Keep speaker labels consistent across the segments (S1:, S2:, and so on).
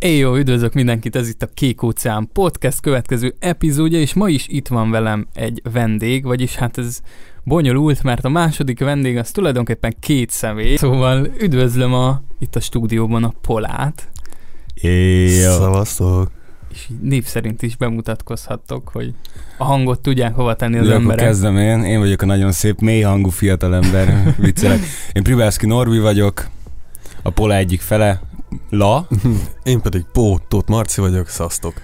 S1: Éj jó, üdvözlök mindenkit, ez itt a Kék Óceán Podcast következő epizódja, és ma is itt van velem egy vendég, vagyis hát ez bonyolult, mert a második vendég az tulajdonképpen két személy. Szóval üdvözlöm a, itt a stúdióban a Polát.
S2: Éjjó. Szavaztok.
S1: És név szerint is bemutatkozhattok, hogy a hangot tudják hova tenni az
S2: De
S1: emberek.
S2: kezdem én. Én vagyok a nagyon szép, mély hangú fiatalember. Viccelek. Én Pribelszki Norbi vagyok. A Pola egyik fele. La.
S3: Én pedig Pó, Tóth Marci vagyok, szasztok.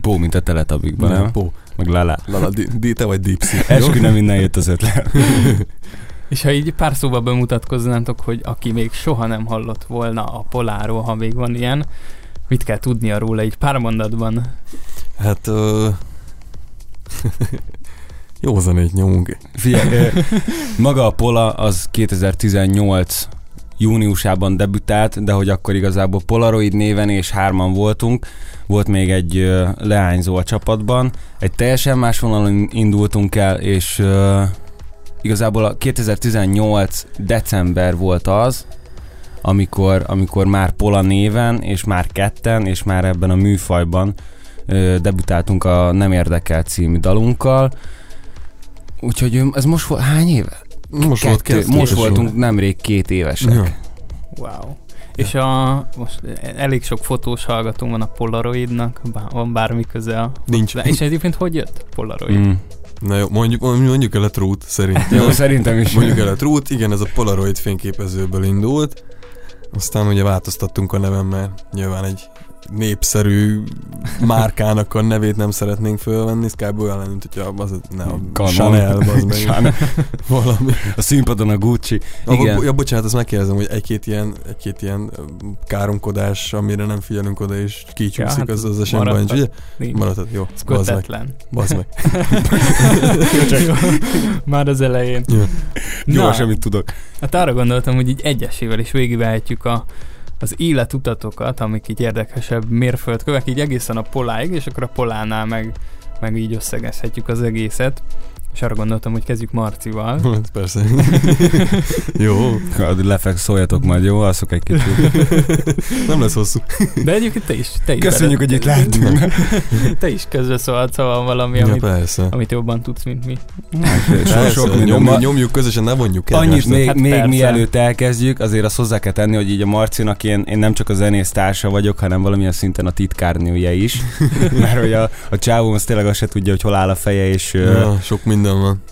S2: Pó, mint a teletabikban, nem?
S3: Pó.
S2: Meg Lala.
S3: Lala, di, di, te vagy Dipsy.
S2: Eskü nem innen jött az ötlet.
S1: És ha így pár szóba bemutatkoznátok, hogy aki még soha nem hallott volna a Poláról, ha még van ilyen, mit kell tudnia róla így pár mondatban?
S3: Hát... Ö... Jó zenét nyomunk.
S2: Ö, maga a Pola az 2018 júniusában debütált, de hogy akkor igazából Polaroid néven és hárman voltunk. Volt még egy leányzó a csapatban. Egy teljesen más vonalon indultunk el, és igazából a 2018 december volt az, amikor, amikor már Pola néven, és már ketten, és már ebben a műfajban debütáltunk a Nem érdekel című dalunkkal. Úgyhogy ez most volt, hány éve?
S3: Most volt
S2: Kettő,
S3: kettő.
S2: most voltunk nemrég két évesek.
S3: Ja.
S1: Wow. És a, most elég sok fotós hallgató van a Polaroidnak, van bármi köze a...
S3: Nincs.
S1: De, és egyébként hogy jött Polaroid?
S2: Mm.
S3: Na jó, mondjuk, mondjuk el a trút szerintem.
S2: Jó, szerintem is.
S3: Mondjuk el a trút, igen, ez a Polaroid fényképezőből indult. Aztán ugye változtattunk a nevem, mert nyilván egy népszerű márkának a nevét nem szeretnénk fölvenni, ez kb. olyan lenne, mint hogyha az ne, a
S2: Canon.
S3: Chanel, az meg valami.
S2: A színpadon a Gucci.
S3: Igen.
S2: Igen.
S3: Ja, bocsánat, azt megkérdezem, hogy egy-két ilyen, egy-két ilyen káromkodás, amire nem figyelünk oda, és kicsúszik,
S1: Ja, hát
S3: az, az esetben nincs, ugye? Maradhat, jó.
S1: Ez
S3: Bazd meg, bazd meg.
S1: Már az elején.
S2: Gyors,
S1: Na,
S2: amit tudok.
S1: hát arra gondoltam, hogy így egyesével is végigvehetjük a, az életutatokat, amik így érdekesebb mérföldkövek, így egészen a poláig, és akkor a polánál meg, meg így összegezhetjük az egészet. És arra gondoltam, hogy kezdjük Marcival.
S3: Hát persze. jó.
S2: Addig lefek, szóljatok majd, jó? Alszok egy kicsit.
S3: Nem lesz hosszú.
S1: De egyébként te is. Te is
S2: Köszönjük, hogy itt lehetünk.
S1: Te is közbeszólhatsz, ha van valami,
S3: Ja,
S1: amit,
S3: persze.
S1: amit jobban tudsz, mint mi.
S3: Persze,
S2: sok
S3: nyomjuk, nyomjuk közösen, ne vonjuk el.
S2: annyit még,
S1: Hát
S2: még
S1: persze.
S2: mielőtt elkezdjük, azért azt hozzá kell tenni, hogy így a Marcinak én, én nem csak a zenész társa vagyok, hanem valamilyen szinten a titkárnője is. Mert hogy a, a csávó az tényleg azt se tudja, hogy hol áll a feje, és
S3: Ja, sok minden van.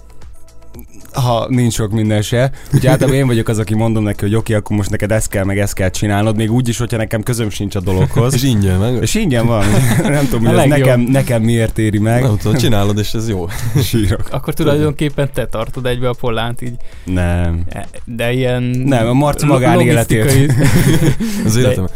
S2: ha nincs sok minden se. Úgyhogy általában én vagyok az, aki mondom neki, hogy oké, akkor most neked ezt kell, meg ezt kell csinálnod, még úgy is, hogyha nekem közöm sincs a dologhoz.
S3: És ingyen meg.
S2: És ingyen van. Nem tudom, hogy ez nekem, nekem miért éri meg.
S3: Nem tudom, csinálod, és ez jó.
S2: Sírok.
S1: Akkor tulajdonképpen te tartod egybe a pollánt így,
S2: Nem.
S1: de ilyen...
S2: Nem, a Marci
S1: logisztikai-
S3: Az életem.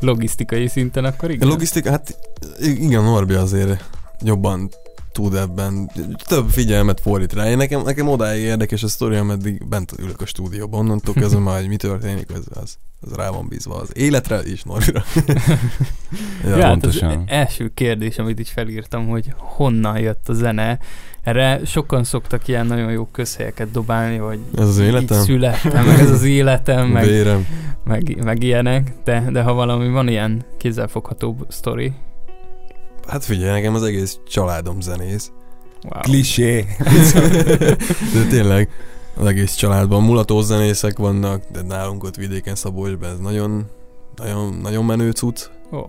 S1: Logisztikai szinten akkor igen.
S3: A logisztika, hát igen, Norbi azért jobban tud ebben, több figyelmet fordít rá. Én nekem, nekem odáig érdekes a sztori, ameddig bent ülök a stúdióban. Onnantól kezdve már, hogy mi történik, az, az, az rá van bízva az életre és Norbira.
S1: ja, hát az első kérdés, amit így felírtam, hogy honnan jött a zene. Erre sokan szoktak ilyen nagyon jó közhelyeket dobálni, hogy
S3: Ez az
S1: így
S3: életem?
S1: születtem, meg ez az életem, meg,
S3: Vérem.
S1: meg, meg ilyenek, de, de ha valami van ilyen kézzelfoghatóbb sztori,
S3: Hát figyelj, nekem az egész családom zenész.
S1: wow.
S2: Klisé.
S3: De tényleg, az egész családban mulatós zenészek vannak, de nálunk ott vidéken Szabolcsban ez nagyon, nagyon, nagyon menő cucc.
S1: Oh.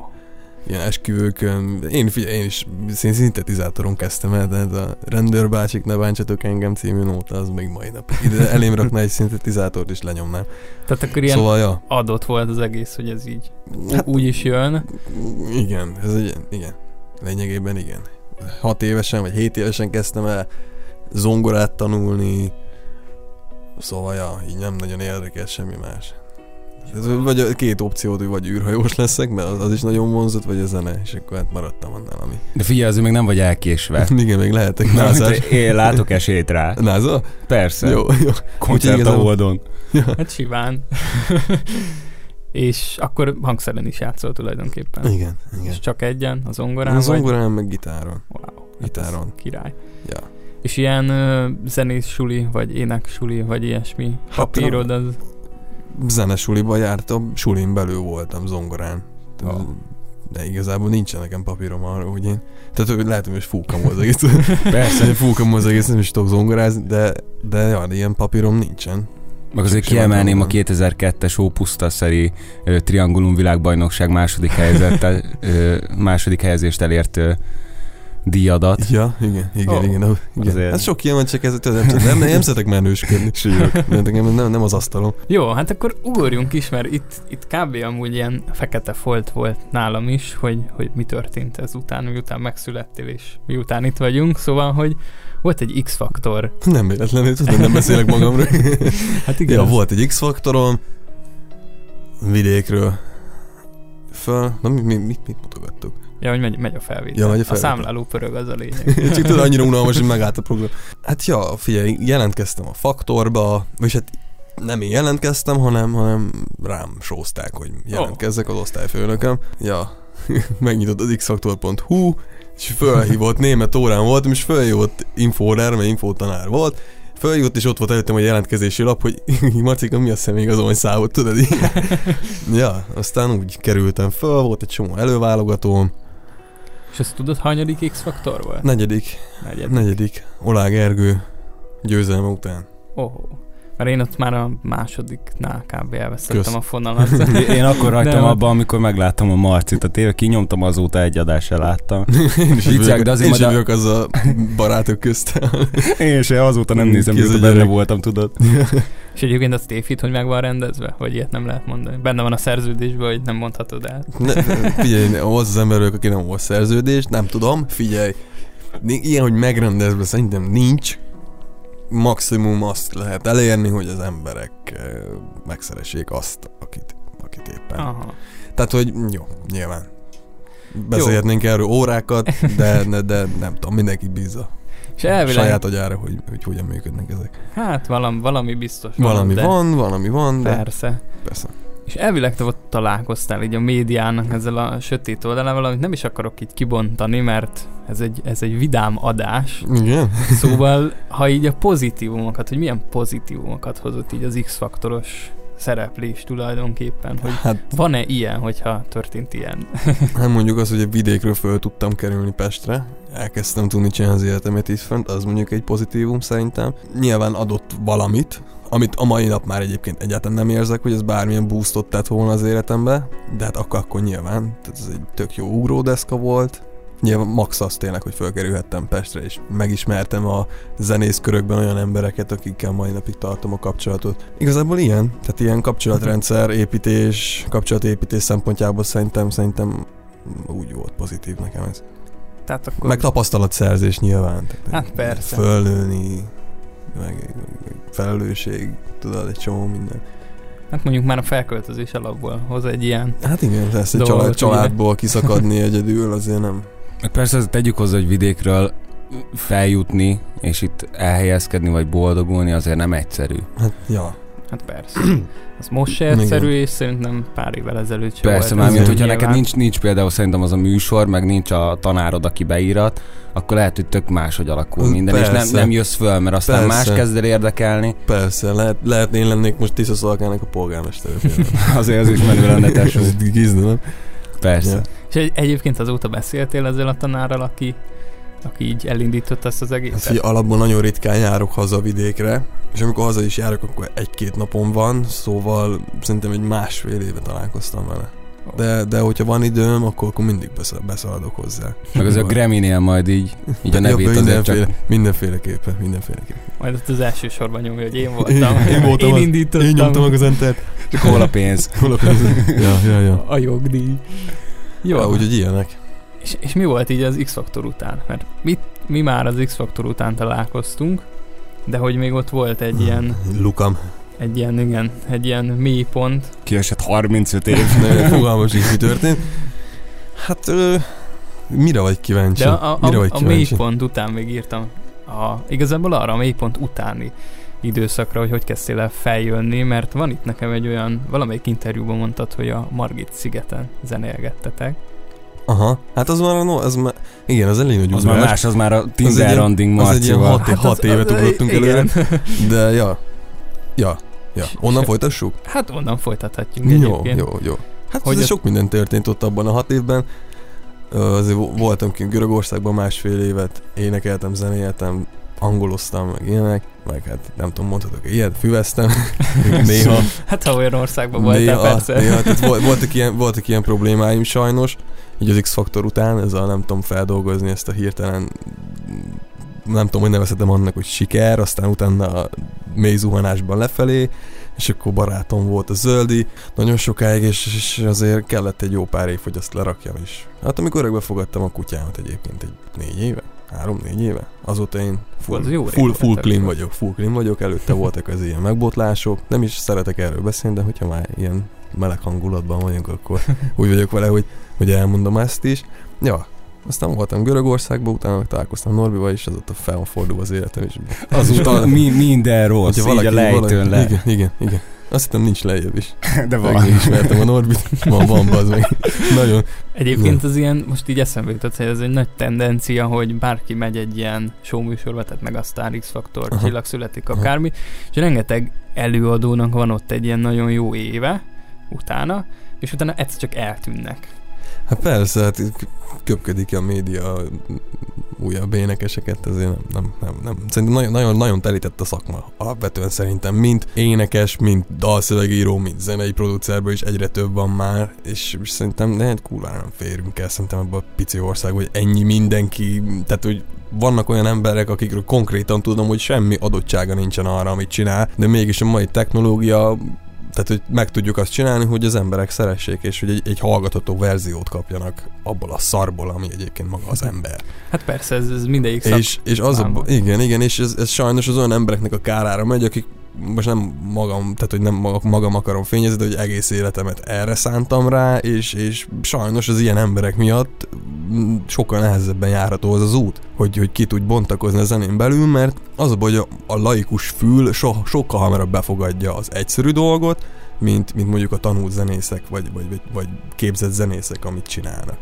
S3: Ilyen esküvőkön. Én, figyelj, én is szintetizátoron kezdtem el, de a rendőrbácsik, ne bántsatok engem című nóta, az még mai nap. Ide elém rakna egy szintetizátort és lenyomnám.
S1: Tehát akkor ilyen
S3: Szóval, ja.
S1: adott volt az egész, hogy ez így
S3: Hát,
S1: úgy is jön.
S3: igen, ez egy, igen. Lényegében igen. Hat évesen vagy hét évesen kezdtem el zongorát tanulni, szóval ja, így nem nagyon érdekel semmi más. Ez vagy a két opciót, hogy vagy űrhajós leszek, mert az, az is nagyon vonzott, vagy a zene, és akkor hát maradtam annál, ami.
S2: De figyelj, azért még nem vagy elkésve.
S3: Igen, még lehetek názás.
S2: én látok esélyt rá.
S3: Náza?
S2: Persze.
S3: Jó, jó.
S2: Koncert a Holdon.
S1: Hát simán. És akkor hangszeren is játszol tulajdonképpen.
S3: Igen, igen.
S1: És csak egyen, az zongorán
S3: A
S1: vagy?
S3: zongorán meg gitáron.
S1: Wow. hát
S3: Gitáron.
S1: ez Király.
S3: Ja.
S1: És ilyen ö, zenész suli, vagy ének suli, vagy ilyesmi
S3: Hát,
S1: papírod, az
S3: Zenesuliba jártam, sulin belül voltam zongorán.
S1: Ah.
S3: de igazából nincsen nekem papírom arra, hogy én... Tehát hogy lehet, hogy most fúkam az egész.
S2: Persze.
S3: hogy fúkam az egész, nem is tudok zongorázni, de, de ja, de ilyen papírom nincsen.
S2: Meg azért kiemelném a
S3: tudom.
S2: 2002-es Ópuszta szeri ö, Triangulum világbajnokság második, helyzettel, ö, második helyezést elért ö, díjadat.
S3: Ja, igen, igen, oh, igen. Oh, igen.
S2: azért.
S3: Hát sok ilyen van, csak ez nem, nem, nem, szeretek menősködni. Sírok. Nem, nem, nem, nem az asztalom.
S1: Jó, hát akkor ugorjunk is, mert itt, itt kb. amúgy ilyen fekete folt volt nálam is, hogy, hogy mi történt ez után, miután megszülettél, és miután itt vagyunk, szóval, hogy volt egy X-faktor.
S3: Nem véletlenül, tudom, nem beszélek magamról.
S1: Hát igen,
S3: Ja, volt egy X-faktorom, vidékről föl, na mi, mi, mit, mit mutogattuk?
S1: ja hogy megy, megy a felvétel.
S3: Ja, megy a
S1: a
S3: felvétel.
S1: számláló pörög az a lényeg.
S3: Csak tudod, annyira unalmas, hogy megállt a program. Hát ja, figyelj, jelentkeztem a faktorba, és hát nem én jelentkeztem, hanem, hanem rám sózták, hogy jelentkezzek az osztályfőnököm. Ja, megnyitott az xfaktor.hu, és fölhívott, német órán voltam, és fölhívott infórer, mert infótanár volt, Följött, és ott volt előttem a jelentkezési lap, hogy Marcika, mi a személyigazolvány számot, tudod? ja, aztán úgy kerültem föl, volt egy csomó előválogatóm.
S1: És azt tudod, hanyadik X-faktor volt?
S3: Negyedik,
S1: Negyed.
S3: negyedik, Olá Gergő győzelme után.
S1: Oh. Mert én ott már a másodiknál kb. elvesztettem
S3: Kösz.
S1: a fonalat.
S2: Én akkor hagytam
S1: Nem.
S2: abba, amikor megláttam a Marcit. A téve kinyomtam azóta egy adással láttam.
S3: Én is
S2: Viccák, de azért
S3: én vagyok az a barátok közt.
S2: Én se azóta nem
S3: Mm,
S2: nézem, mióta benne voltam, tudod.
S1: És egyébként az tévhit, hogy meg van rendezve? Vagy ilyet nem lehet mondani? Benne van a szerződésben, hogy nem mondhatod el.
S3: ne, figyelj, az az ember aki nem volt szerződés, nem tudom, figyelj. Ilyen, hogy megrendezve szerintem nincs. Maximum azt lehet elérni, hogy az emberek megszeressék azt, akit, akit éppen.
S1: Aha.
S3: Tehát, hogy jó, nyilván. Beszélhetnénk erről órákat, de, de, de nem tudom, mindenki bízza
S1: És elvileg,
S3: saját agyára, hogy, hogy hogyan működnek ezek.
S1: hát valami, valami biztos
S3: Valami
S1: de
S3: van, valami van, de
S1: Persze.
S3: persze.
S1: És elvileg te ott találkoztál így a médiának ezzel a sötét oldalával, amit nem is akarok így kibontani, mert ez egy, ez egy vidám adás.
S3: Igen?
S1: Szóval, ha így a pozitívumokat, hogy milyen pozitívumokat hozott így az X-faktoros szereplés tulajdonképpen, hogy
S3: Hát,
S1: van-e ilyen, hogyha történt ilyen?
S3: hát mondjuk az, hogy a vidékről föl tudtam kerülni Pestre, elkezdtem tudni csinálni az életemet itt fönt, az mondjuk egy pozitívum szerintem. Nyilván adott valamit, amit a mai nap már egyébként egyáltalán nem érzek, hogy ez bármilyen boostot tett volna az életembe, de hát akkor, akkor nyilván, tehát ez egy tök jó ugródeszka volt. Nyilván max az tényleg, hogy fölkerülhettem Pestre, és megismertem a zenészkörökben olyan embereket, akikkel mai napig tartom a kapcsolatot. Igazából ilyen, tehát ilyen kapcsolatrendszer, építés, kapcsolatépítés szempontjából szerintem, szerintem úgy volt pozitív nekem ez.
S1: Tehát akkor...
S3: Meg tapasztalatszerzés nyilván. Tehát
S1: Hát persze.
S3: Fölnőni, meg, meg felelősség, tudod, egy csomó minden.
S1: Hát mondjuk már a felköltözés alapból hoz egy ilyen.
S3: Hát igen, lesz egy család, családból kiszakadni egyedül, azért nem.
S2: Meg persze azt tegyük hozzá, hogy vidékről feljutni, és itt elhelyezkedni, vagy boldogulni azért nem egyszerű.
S3: Hát, ja.
S1: Hát persze. Az most se egyszerű, és szerintem pár évvel ezelőtt sem
S2: Persze, mármint,
S3: Igen.
S2: hogyha neked nincs, nincs például szerintem az a műsor, meg nincs a tanárod, aki beírat, akkor lehet, hogy tök máshogy alakul minden, és nem,
S3: persze.
S2: nem jössz föl, mert aztán
S3: Persze.
S2: más kezd el érdekelni.
S3: Persze, lehet, lehet én lennék most Tiszaszalkának a polgármester.
S2: Azért az is menő lenne.
S3: Ez?
S2: Persze.
S3: Ja.
S1: És egy, egyébként azóta beszéltél ezzel a tanárral, aki, aki így elindított ezt az
S3: Hát
S1: egészet?
S3: figyelj, alapból nagyon ritkán járok haza vidékre, és amikor haza is járok, akkor egy-két napon van, szóval szerintem egy másfél éve találkoztam vele. De, de hogyha van időm, akkor, akkor mindig beszal, beszaladok hozzá.
S2: Meg az a Greminél majd így, így a
S3: Ja,
S2: nevét azért
S3: mindenféle,
S2: csak...
S3: mindenféleképpen, mindenféleképpen.
S1: Majd ott az első sorban nyomja, hogy én voltam.
S3: Én voltam
S1: én
S3: az-
S1: indítottam
S3: Én nyomtam meg az entert.
S2: Csak hol a pénz?
S3: Hol a pénz? ja, ja, ja.
S1: a jogdíj. Jó,
S3: Ja, úgyhogy ilyenek.
S1: És, és mi volt így az X-faktor után? Mert mi, mi már az X-faktor után találkoztunk, de hogy még ott volt egy ilyen,
S3: Lukam.
S1: egy ilyen, igen, egy ilyen mélypont.
S2: Kiesett 35 év.
S3: De fogalmam sincs, mi történt. Hát, ö, mire vagy kíváncsi?
S1: De a, a,
S3: mire
S1: a,
S3: vagy
S1: a
S3: kíváncsi?
S1: mélypont után még írtam. A, igazából arra a mélypont utáni időszakra, hogy hogy kezdtél el feljönni, mert van itt nekem egy olyan, valamelyik interjúban mondtad, hogy a Margit szigeten zenélgettetek.
S3: Aha, hát az már, no, az már, igen, az elég nagy
S2: Az már más, az már a Tinder
S3: ilyen-
S2: Randing
S3: az egy ilyen
S2: Marcival.
S3: hat- hat
S1: az-
S3: évet
S1: az-
S3: ugrottunk előre. De ja, ja, ja. Onnan folytassuk?
S1: Hát onnan folytathatjuk
S3: Jó,
S1: egyébként.
S3: jó, jó. Hát
S1: Hogy a-
S3: sok minden történt ott abban a hat évben. Azért vo- voltam kint Görögországban másfél évet, énekeltem, zenéltem, angoloztam, meg ilyenek, meg hát nem tudom, mondhatok ilyet, füveztem, néha,
S1: Hát ha olyan országban voltál,
S3: néha,
S1: persze.
S3: néha, tehát vol- voltak ilyen, voltak ilyen problémáim sajnos, így az X-faktor után, ez a nem tudom feldolgozni ezt a hirtelen, nem tudom, hogy nevezhetem annak, hogy siker, aztán utána a mély zuhanásban lefelé, és akkor barátom volt a zöldi, nagyon sokáig, és, és azért kellett egy jó pár év, hogy azt lerakjam is. Hát amikor örökbe fogadtam a kutyámat egyébként egy négy éve, három-négy éve, azóta én full,
S1: Az jó
S3: full, full clean
S1: volt.
S3: vagyok, full clean vagyok, előtte voltak az ilyen megbotlások, nem is szeretek erről beszélni, de hogyha már ilyen meleg hangulatban vagyunk, akkor úgy vagyok vele, hogy, hogy elmondom ezt is. Ja, aztán voltam Görögországban, utána meg találkoztam Norbival, és azóta fel van fordulva az életem, és
S2: Azóta mi, minden rossz,
S3: hogyha
S2: így a lejtőn le.
S3: Igen, igen, igen. Azt hittem nincs lejjebb is.
S2: De
S3: Meg
S2: van.
S3: ismertem a Norbit. Van, van, bazd meg. Nagyon.
S1: Egyébként az ilyen, most így eszembe jutott, hogy ez egy nagy tendencia, hogy bárki megy egy ilyen showműsorba, tehát meg a Star X Factor,
S3: Aha.
S1: csillag születik,
S3: Aha.
S1: akármi, és rengeteg előadónak van ott egy ilyen nagyon jó éve utána, és utána egyszer csak eltűnnek.
S3: Hát persze, hát köpködik a média újabb énekeseket, ezért nem, nem, nem, nem. Szerintem nagyon, nagyon, nagyon telített a szakma. Alapvetően szerintem mint énekes, mint dalszövegíró, mint zenei producerből is egyre több van már, és, és szerintem de hát kurvára nem férünk el szerintem ebbe a pici ország, hogy ennyi mindenki, tehát hogy vannak olyan emberek, akikről konkrétan tudom, hogy semmi adottsága nincsen arra, amit csinál, de mégis a mai technológia tehát, hogy meg tudjuk azt csinálni, hogy az emberek szeressék, és hogy egy, egy hallgatható verziót kapjanak abból a szarból, ami egyébként maga az ember.
S1: Hát persze, ez, ez mindegyik szak...
S3: És, és az a, igen, igen, és ez, ez sajnos az olyan embereknek a kárára megy, akik most nem magam, tehát hogy nem magam, akarom fényezni, de hogy egész életemet erre szántam rá, és, és sajnos az ilyen emberek miatt mm, sokkal nehezebben járható az az út, hogy, hogy ki tudj bontakozni a zenén belül, mert az a hogy a, a laikus fül so, sokkal hamarabb befogadja az egyszerű dolgot, mint, mint mondjuk a tanult zenészek, vagy, vagy, vagy, vagy képzett zenészek, amit csinálnak.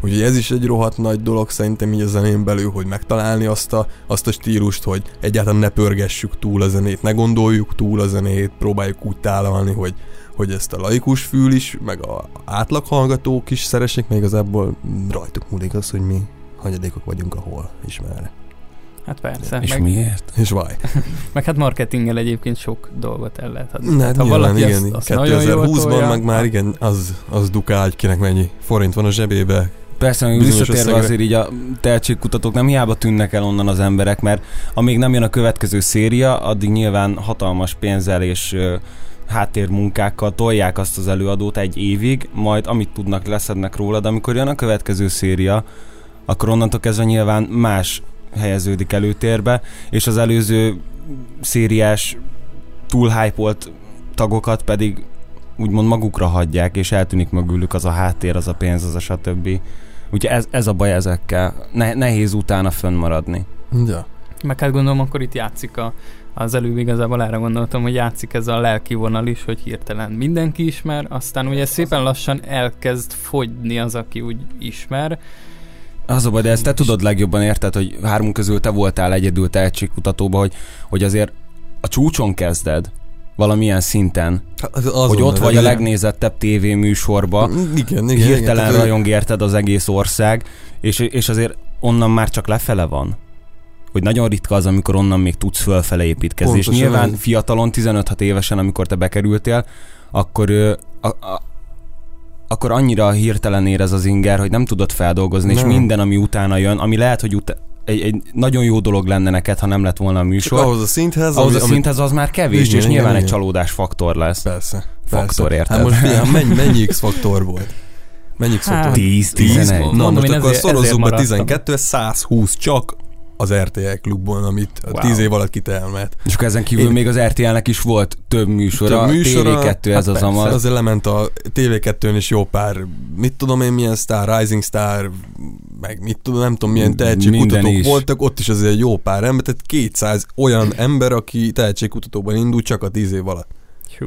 S3: Úgyhogy ez is egy rohadt nagy dolog szerintem így a zenén belül, hogy megtalálni azt a, azt a stílust, hogy egyáltalán ne pörgessük túl a zenét, ne gondoljuk túl a zenét, próbáljuk úgy tálalni, hogy, hogy ezt a laikus fül is, meg a átlag hallgatók is szeressék, még igazából rajtuk múlik az, hogy mi hagyadékok vagyunk ahol ismerre.
S1: Hát persze.
S2: És
S1: meg,
S2: miért?
S3: És vaj.
S1: meg hát marketinggel egyébként sok dolgot el lehet adni. Hát
S3: hát
S1: ha
S3: nyilván,
S1: valaki
S3: igen,
S1: azt, azt nagyon jól
S3: 2020-ban
S1: tolja,
S3: meg már igen, az, az dukál, hogy kinek mennyi forint van a zsebébe,
S2: Persze,
S3: Bizonyos
S2: visszatérve azért így a tehetségkutatók nem hiába tűnnek el onnan az emberek, mert amíg nem jön a következő széria, addig nyilván hatalmas pénzzel és ö, háttérmunkákkal tolják azt az előadót egy évig, majd amit tudnak leszednek rólad, amikor jön a következő széria, akkor onnantól kezdve nyilván más helyeződik előtérbe, és az előző szériás túl hype tagokat pedig úgymond magukra hagyják, és eltűnik mögülük az a háttér, az a pénz, az a stb. Úgyhogy ez, ez a baj ezekkel. Ne, nehéz utána fönnmaradni.
S3: Ja.
S1: Meg hát gondolom, akkor itt játszik a, az előbb igazából erre gondoltam, hogy játszik ez a lelki vonal is, hogy hirtelen mindenki ismer, aztán ugye szépen lassan elkezd fogyni az, aki úgy ismer.
S2: Az a baj, de ezt te tudod legjobban érted, hogy hármunk közül te voltál egyedül tehetségkutatóba, hogy, hogy azért a csúcson kezded valamilyen szinten,
S3: Hát az- azonnal,
S2: hogy ott vagy a legnézettebb tévéműsorba,
S3: Igen, igen.
S2: hirtelen
S3: igen,
S2: rajong érted az egész ország, és, és azért onnan már csak lefele van. Hogy nagyon ritka az, amikor onnan még tudsz fölfele építkezni. És
S3: Pontosan
S2: nyilván
S3: ez.
S2: fiatalon, 15-6 évesen, amikor te bekerültél, akkor, a, a, akkor annyira hirtelen érez az inger, hogy nem tudod feldolgozni, és
S3: Nem.
S2: minden, ami utána jön, ami lehet, hogy ut- egy, egy nagyon jó dolog lenne neked, ha nem lett volna a
S3: Csak
S2: műsor,
S3: ahhoz a szinthez,
S2: ahhoz a
S3: ami-
S2: szinthez az már kevés,
S3: Igen,
S2: és
S3: igen,
S2: nyilván egy
S3: igen.
S2: csalódás faktor lesz.
S3: Persze.
S2: Faktor,
S3: persze.
S2: érted?
S3: Hát most figyelj, mennyi, mennyi X-faktor volt? Mennyi X-faktor?
S1: Hát,
S2: 10,
S3: 10?
S2: 11.
S3: Na
S1: Mondom,
S3: most akkor
S1: ezért-
S3: szorozzuk
S1: ezért
S3: be
S1: maradtam.
S3: 12, ez 120 csak az RTL klubban, amit a
S1: Wow.
S3: 10 év alatt kitelmelt.
S2: És akkor ezen kívül
S3: Én-
S2: még az RTL-nek is volt több műsora,
S3: Több műsora,
S2: TV2 ez
S3: hát
S2: az amaz.
S3: Azért lement a TV2-n is jó pár, mit tudom én milyen sztár, Rising Star, meg mit tudom, nem tudom milyen tehetségkutatók
S2: is.
S3: voltak, ott is azért jó pár ember, tehát 200 olyan ember, aki tehetségkutatóban indult csak a 10 év alatt.
S1: Hú.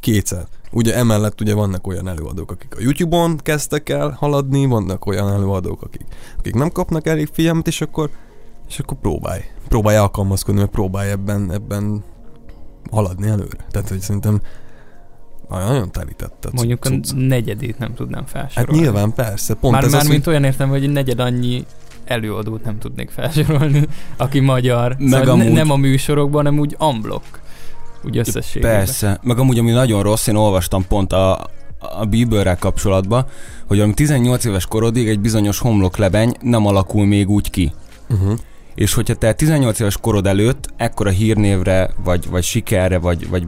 S3: 200. Ugye emellett ugye vannak olyan előadók, akik a YouTube-on kezdtek el haladni, vannak olyan előadók, akik, akik nem kapnak elég figyelmet, és akkor, és akkor próbálj. Próbálj alkalmazkodni, mert próbálj ebben, ebben haladni előre. Tehát, hogy szerintem nagyon telített a
S1: Mondjuk a negyedét nem tudnám
S3: Hát
S1: felsorolni.
S3: nyilván, persze, pont
S1: már,
S3: ez
S1: már
S3: az,
S1: mint
S3: hogy...
S1: olyan értem, hogy negyed annyi előadót nem tudnék felsorolni, aki magyar.
S2: Meg
S1: szóval ne,
S2: amúgy-
S1: nem a műsorokban, hanem úgy unblock. Úgy összességében.
S2: Persze, meg amúgy ami nagyon rossz, én olvastam pont a, a Bieberrel kapcsolatban, hogy ami 18 éves korodig egy bizonyos homloklebeny nem alakul még úgy ki.
S3: Uh-huh.
S2: És hogyha te 18 éves korod előtt ekkora hírnévre, vagy, vagy sikerre, vagy, vagy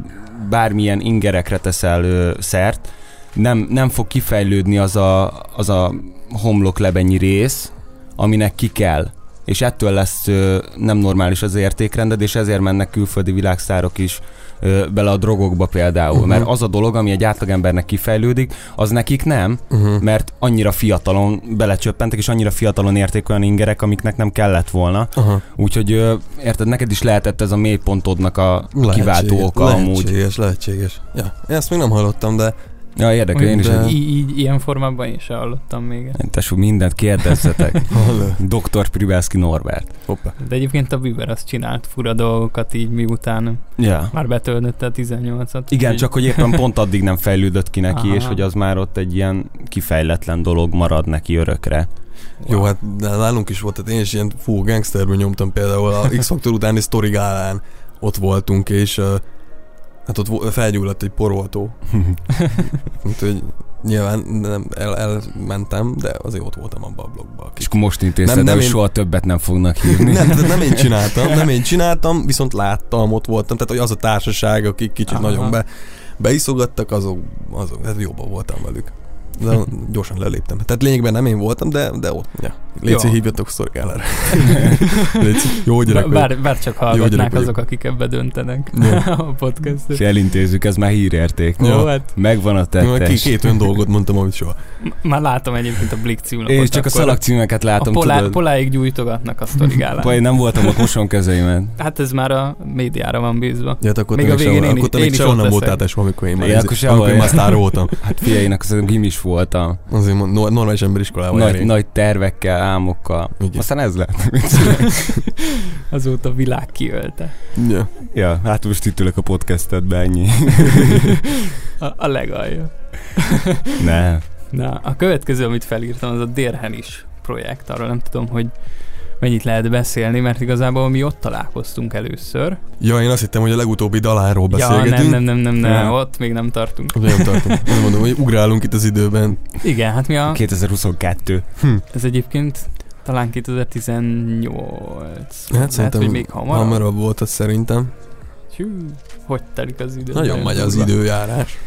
S2: bármilyen ingerekre teszel ö, szert, nem, nem fog kifejlődni az a, az a homloklebenyi rész, aminek ki kell. És ettől lesz ö, nem normális az értékrended, és ezért mennek külföldi világszárok is bele a drogokba például.
S3: Mhm.
S2: Mert az a dolog, ami egy átlagembernek kifejlődik, az nekik nem,
S3: Uh-huh.
S2: mert annyira fiatalon belecsöppentek, és annyira fiatalon érték olyan ingerek, amiknek nem kellett volna.
S3: Aha.
S2: Úgyhogy érted, neked is lehetett ez a mélypontodnak a kiváltó oka amúgy.
S3: lehetséges, lehetséges. Ja, én ezt még nem hallottam, de
S2: Ja, érdekel, én is.
S3: De-
S2: egy-
S1: Így, így, ilyen formában én sem hallottam még.
S2: Tesó, mindent kérdezzetek. Dr. Pribelski Norbert.
S3: Hoppá.
S1: De egyébként a Bieber azt csinált fura dolgokat így miután
S2: Ja.
S1: már betöltötte a 18-at.
S2: Igen,
S1: úgyhogy-
S2: csak hogy éppen pont addig nem fejlődött ki neki,
S1: Aha.
S2: és hogy az már ott egy ilyen kifejletlen dolog marad neki örökre.
S3: Jó, hát de nálunk is volt, tehát én is ilyen fú, gangsterben nyomtam például a X-Factor utáni sztori gálán ott voltunk, és uh, hát ott felgyulladt egy poroltó. Úgyhogy nyilván nem, el, elmentem, de azért ott voltam abban a blogban.
S2: És akkor most intézted,
S3: Nem,
S2: nem,
S3: én-
S2: soha többet nem fognak hívni.
S3: Nem, nem én csináltam, nem én csináltam, viszont láttam, ott voltam, tehát hogy az a társaság, akik kicsit
S1: Aha.
S3: nagyon be, beiszogattak, azok, azok, hát jobban voltam velük. De gyorsan leléptem. Tehát lényegben nem én voltam, de, de ott. Ja. Léci,
S1: Jó.
S3: hívjatok szorgálára. Léci, jó gyerek
S1: bár, bár csak hallgatnák azok, akik ebbe döntenek
S3: Jó.
S1: a podcastot.
S2: És elintézzük, ez már hírérték.
S1: Jó,
S3: Ja.
S1: hát
S2: Megvan a tettes.
S3: Két, két olyan dolgot mondtam, amit soha.
S1: már látom egyébként a Blick címlapot.
S2: Én csak a
S1: akkor
S2: szalagcímeket
S1: a
S2: látom,
S1: polá,
S2: tudod.
S1: poláig gyújtogatnak a sztorigálán.
S2: Paj, nem voltam ott, mosom kezeimet.
S1: Hát ez már a médiára van bízva.
S3: Ja, hát akkor
S1: Még a végén
S3: sehol,
S1: én
S3: akkor
S1: is-
S3: te
S1: én
S3: még
S1: is ott
S3: nem voltál amikor én már,
S2: Igen, akkor sehol,
S3: amikor én már
S2: ja.
S3: sztár voltam.
S2: Hát fiainak az gimis voltam.
S3: Azért mond- nor- normális emberiskolában
S2: Nagy,
S3: jár
S2: nagy tervekkel, álmokkal.
S3: Igen.
S2: Aztán ez lett.
S1: Azóta a világ kiölte.
S3: Ja.
S2: ja, hát most itt ülök a podcastedbe, ennyi.
S1: A, a legalja.
S2: ne.
S1: Na, a következő, amit felírtam, az a Dérhenis projekt. Arról nem tudom, hogy mennyit lehet beszélni, mert igazából mi ott találkoztunk először.
S3: ja, én azt hittem, hogy a legutóbbi daláról
S1: Ja,
S3: beszélgetünk.
S1: nem, nem, nem, nem, nem,
S2: Nem.
S1: ott még nem tartunk.
S3: Ott nem tartunk. Azt mondom, hogy ugrálunk itt az időben.
S1: Igen, hát mi a...
S2: 2022.
S1: Ez egyébként talán 2018.
S3: Hát szerintem
S1: hogy még hamarabb.
S3: hamarabb volt az szerintem.
S1: Hű, hogy telik az idő.
S3: Nagyon megy az időjárás.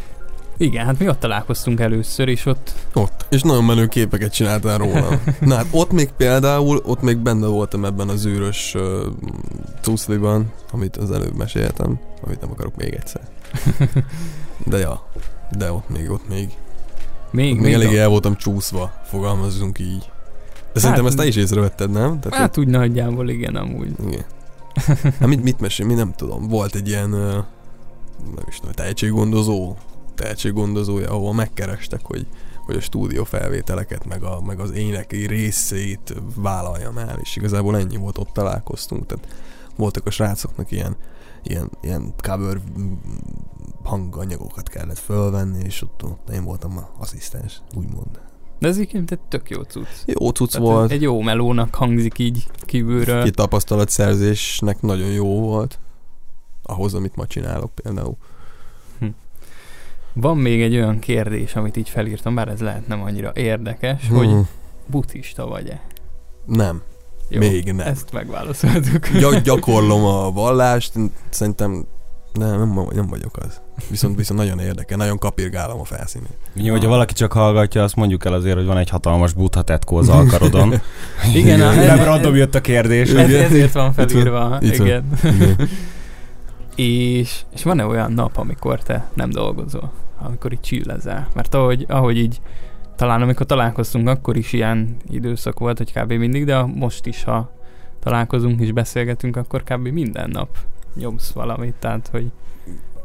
S1: Igen, hát mi ott találkoztunk először, és ott
S3: Ott. És nagyon menő képeket csináltál róla. Na hát ott még például, ott még benne voltam ebben az űrös uh, cuszliban, amit az előbb meséltem, amit nem akarok még egyszer. De ja, de ott még, ott még,
S1: még,
S3: ott még elég
S1: a-
S3: el voltam csúszva, fogalmazzunk így. De szerintem
S1: Hát-
S3: ezt te is észrevetted, nem? Tehát,
S1: Hát úgy nagyjából igen, amúgy.
S3: Igen. Hát mit, mit mesél, mi nem tudom. Volt egy ilyen, ö, nem is tudom, tehetséggondozó, tehetséggondozója, ahol megkerestek, hogy, hogy a stúdió felvételeket, meg, a, meg az éneki részét vállaljam el, és igazából ennyi volt, ott találkoztunk, tehát voltak a srácoknak ilyen, ilyen, ilyen cover hanganyagokat kellett fölvenni, és ott, ott én voltam a asszisztens, úgymond.
S1: De ez egyébként egy tök jó cucc.
S3: Jó cucc
S1: Tehát
S3: volt,
S1: Egy jó melónak hangzik így kívülről.
S3: Két tapasztalatszerzésnek nagyon jó volt. Ahhoz, amit ma csinálok például.
S1: Van még egy olyan kérdés, amit így felírtam, bár ez lehet nem annyira érdekes, hogy
S3: Hmm.
S1: buddhista vagy-e?
S3: Nem,
S1: Jó,
S3: még nem.
S1: Ezt megválaszoltuk.
S3: Gy- gyakorlom a vallást, szerintem nem, nem, nem vagyok az. Viszont, viszont nagyon érdekel, nagyon kapirgálom a felszínét.
S2: Ugye, hogyha valaki csak hallgatja, azt mondjuk el azért, hogy van egy hatalmas buddha tetkó az alkarodon.
S1: Igen,
S2: nem random jött a kérdés.
S1: Ez, ezért van
S3: Itt van,
S1: felírva,
S3: itt van.
S1: igen.
S3: Igen.
S1: És, és van-e olyan nap, amikor te nem dolgozol? Amikor így chillezel? Mert ahogy, ahogy így, talán amikor találkoztunk, akkor is ilyen időszak volt, hogy kb. mindig, de most is, ha találkozunk és beszélgetünk, akkor kb. minden nap nyomsz valamit, tehát hogy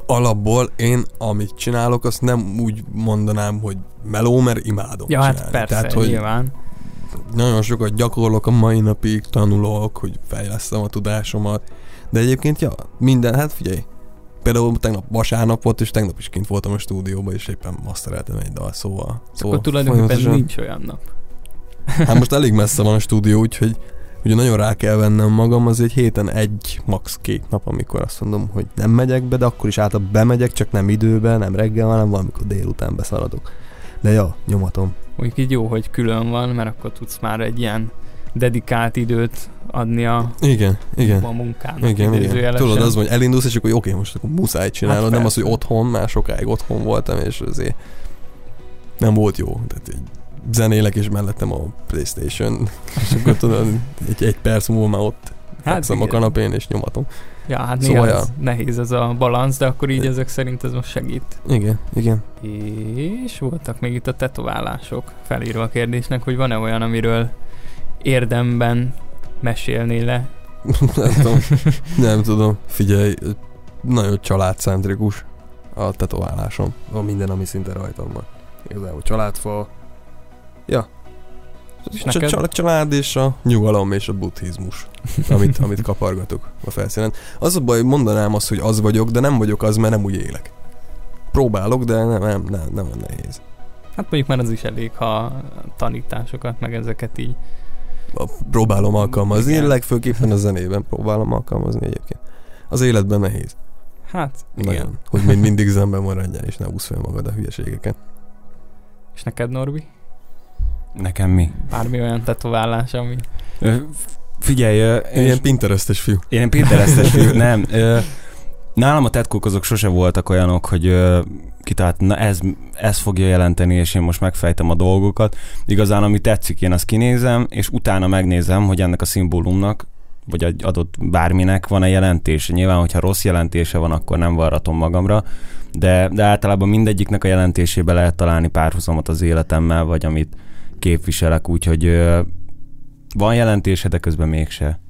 S3: Alapból én, amit csinálok, azt nem úgy mondanám, hogy meló, mert imádom
S1: ja, hát
S3: csinálni.
S1: persze,
S3: Tehát, hogy
S1: nyilván.
S3: nagyon sokat gyakorlok a mai napig, tanulok, hogy fejlesztem a tudásomat. De egyébként, ja, minden, hát figyelj, például tegnap vasárnap volt, és tegnap is kint voltam a stúdióban, és éppen mastereltem egy dal, szóval... szóval
S1: Akkor tulajdonképpen
S3: folyamatosan-
S1: nincs olyan nap.
S3: Hát most elég messze van a stúdió, úgyhogy ugye nagyon rá kell vennem magam, az egy héten egy, max. két nap, amikor azt mondom, hogy nem megyek be, de akkor is általában bemegyek, csak nem időben, nem reggel, hanem valamikor délután beszaladok. De ja, nyomatom.
S1: Mondjuk így jó, hogy külön van, mert akkor tudsz már egy ilyen dedikált időt adni a,
S3: Igen, igen.
S1: a munkának.
S3: Igen, igen. Tudod, az hogy elindulsz, és akkor oké, okay, most akkor muszáj csinálod,
S1: Hát
S3: nem az, hogy otthon, már sokáig otthon voltam, és azért nem volt jó. Tehát így zenélek, és mellettem a Playstation, és akkor tudod, egy, egy perc múlva már ott
S1: hát
S3: a kanapén, és nyomatom.
S1: Ja, hát
S3: Szóval ja.
S1: nehéz ez a balansz, de akkor így ezek szerint ez most segít.
S3: Igen, igen.
S1: És voltak még itt a tetoválások felírva a kérdésnek, hogy van-e olyan, amiről érdemben mesélnél le?
S3: nem tudom. Nem tudom. Figyelj, nagyon családcentrikus a tetoválásom. Van minden, ami szinte rajtam van. Igazából családfa. Ja.
S1: És
S3: Csak
S1: neked?
S3: család, és a nyugalom és a buddhizmus, amit, amit kapargatok a felszínen. Az a baj, mondanám azt, hogy az vagyok, de nem vagyok az, mert nem úgy élek. Próbálok, de nem, nem, nem, nem nehéz.
S1: Hát mondjuk már az is elég, ha tanításokat, meg ezeket így.
S3: Próbálom alkalmazni,
S1: Igen.
S3: legfőképpen a zenében próbálom alkalmazni egyébként. Az életben nehéz.
S1: Hát, igen.
S3: Nagyon. Hogy még mindig zenben maradjál, és ne úsz fel magad a hülyeségeket.
S1: És neked, Norbi?
S2: Nekem mi?
S1: Bármi olyan tetoválás, ami...
S2: Ö, Figyelj, ö,
S3: Én ilyen pinterestes fiú.
S2: Én Pinterestes fiú, nem. Ö, nálam a tetkók azok sose voltak olyanok, hogy ö, kitalált, na ez, ez fogja jelenteni, és én most megfejtem a dolgokat. Igazán, ami tetszik, én azt kinézem, és utána megnézem, hogy ennek a szimbólumnak, vagy egy adott bárminek van-e jelentése. Nyilván, hogyha rossz jelentése van, akkor nem varratom magamra, de, de általában mindegyiknek a jelentésébe lehet találni párhuzamot az életemmel, vagy amit képviselek, úgyhogy van jelentése, de közben mégse.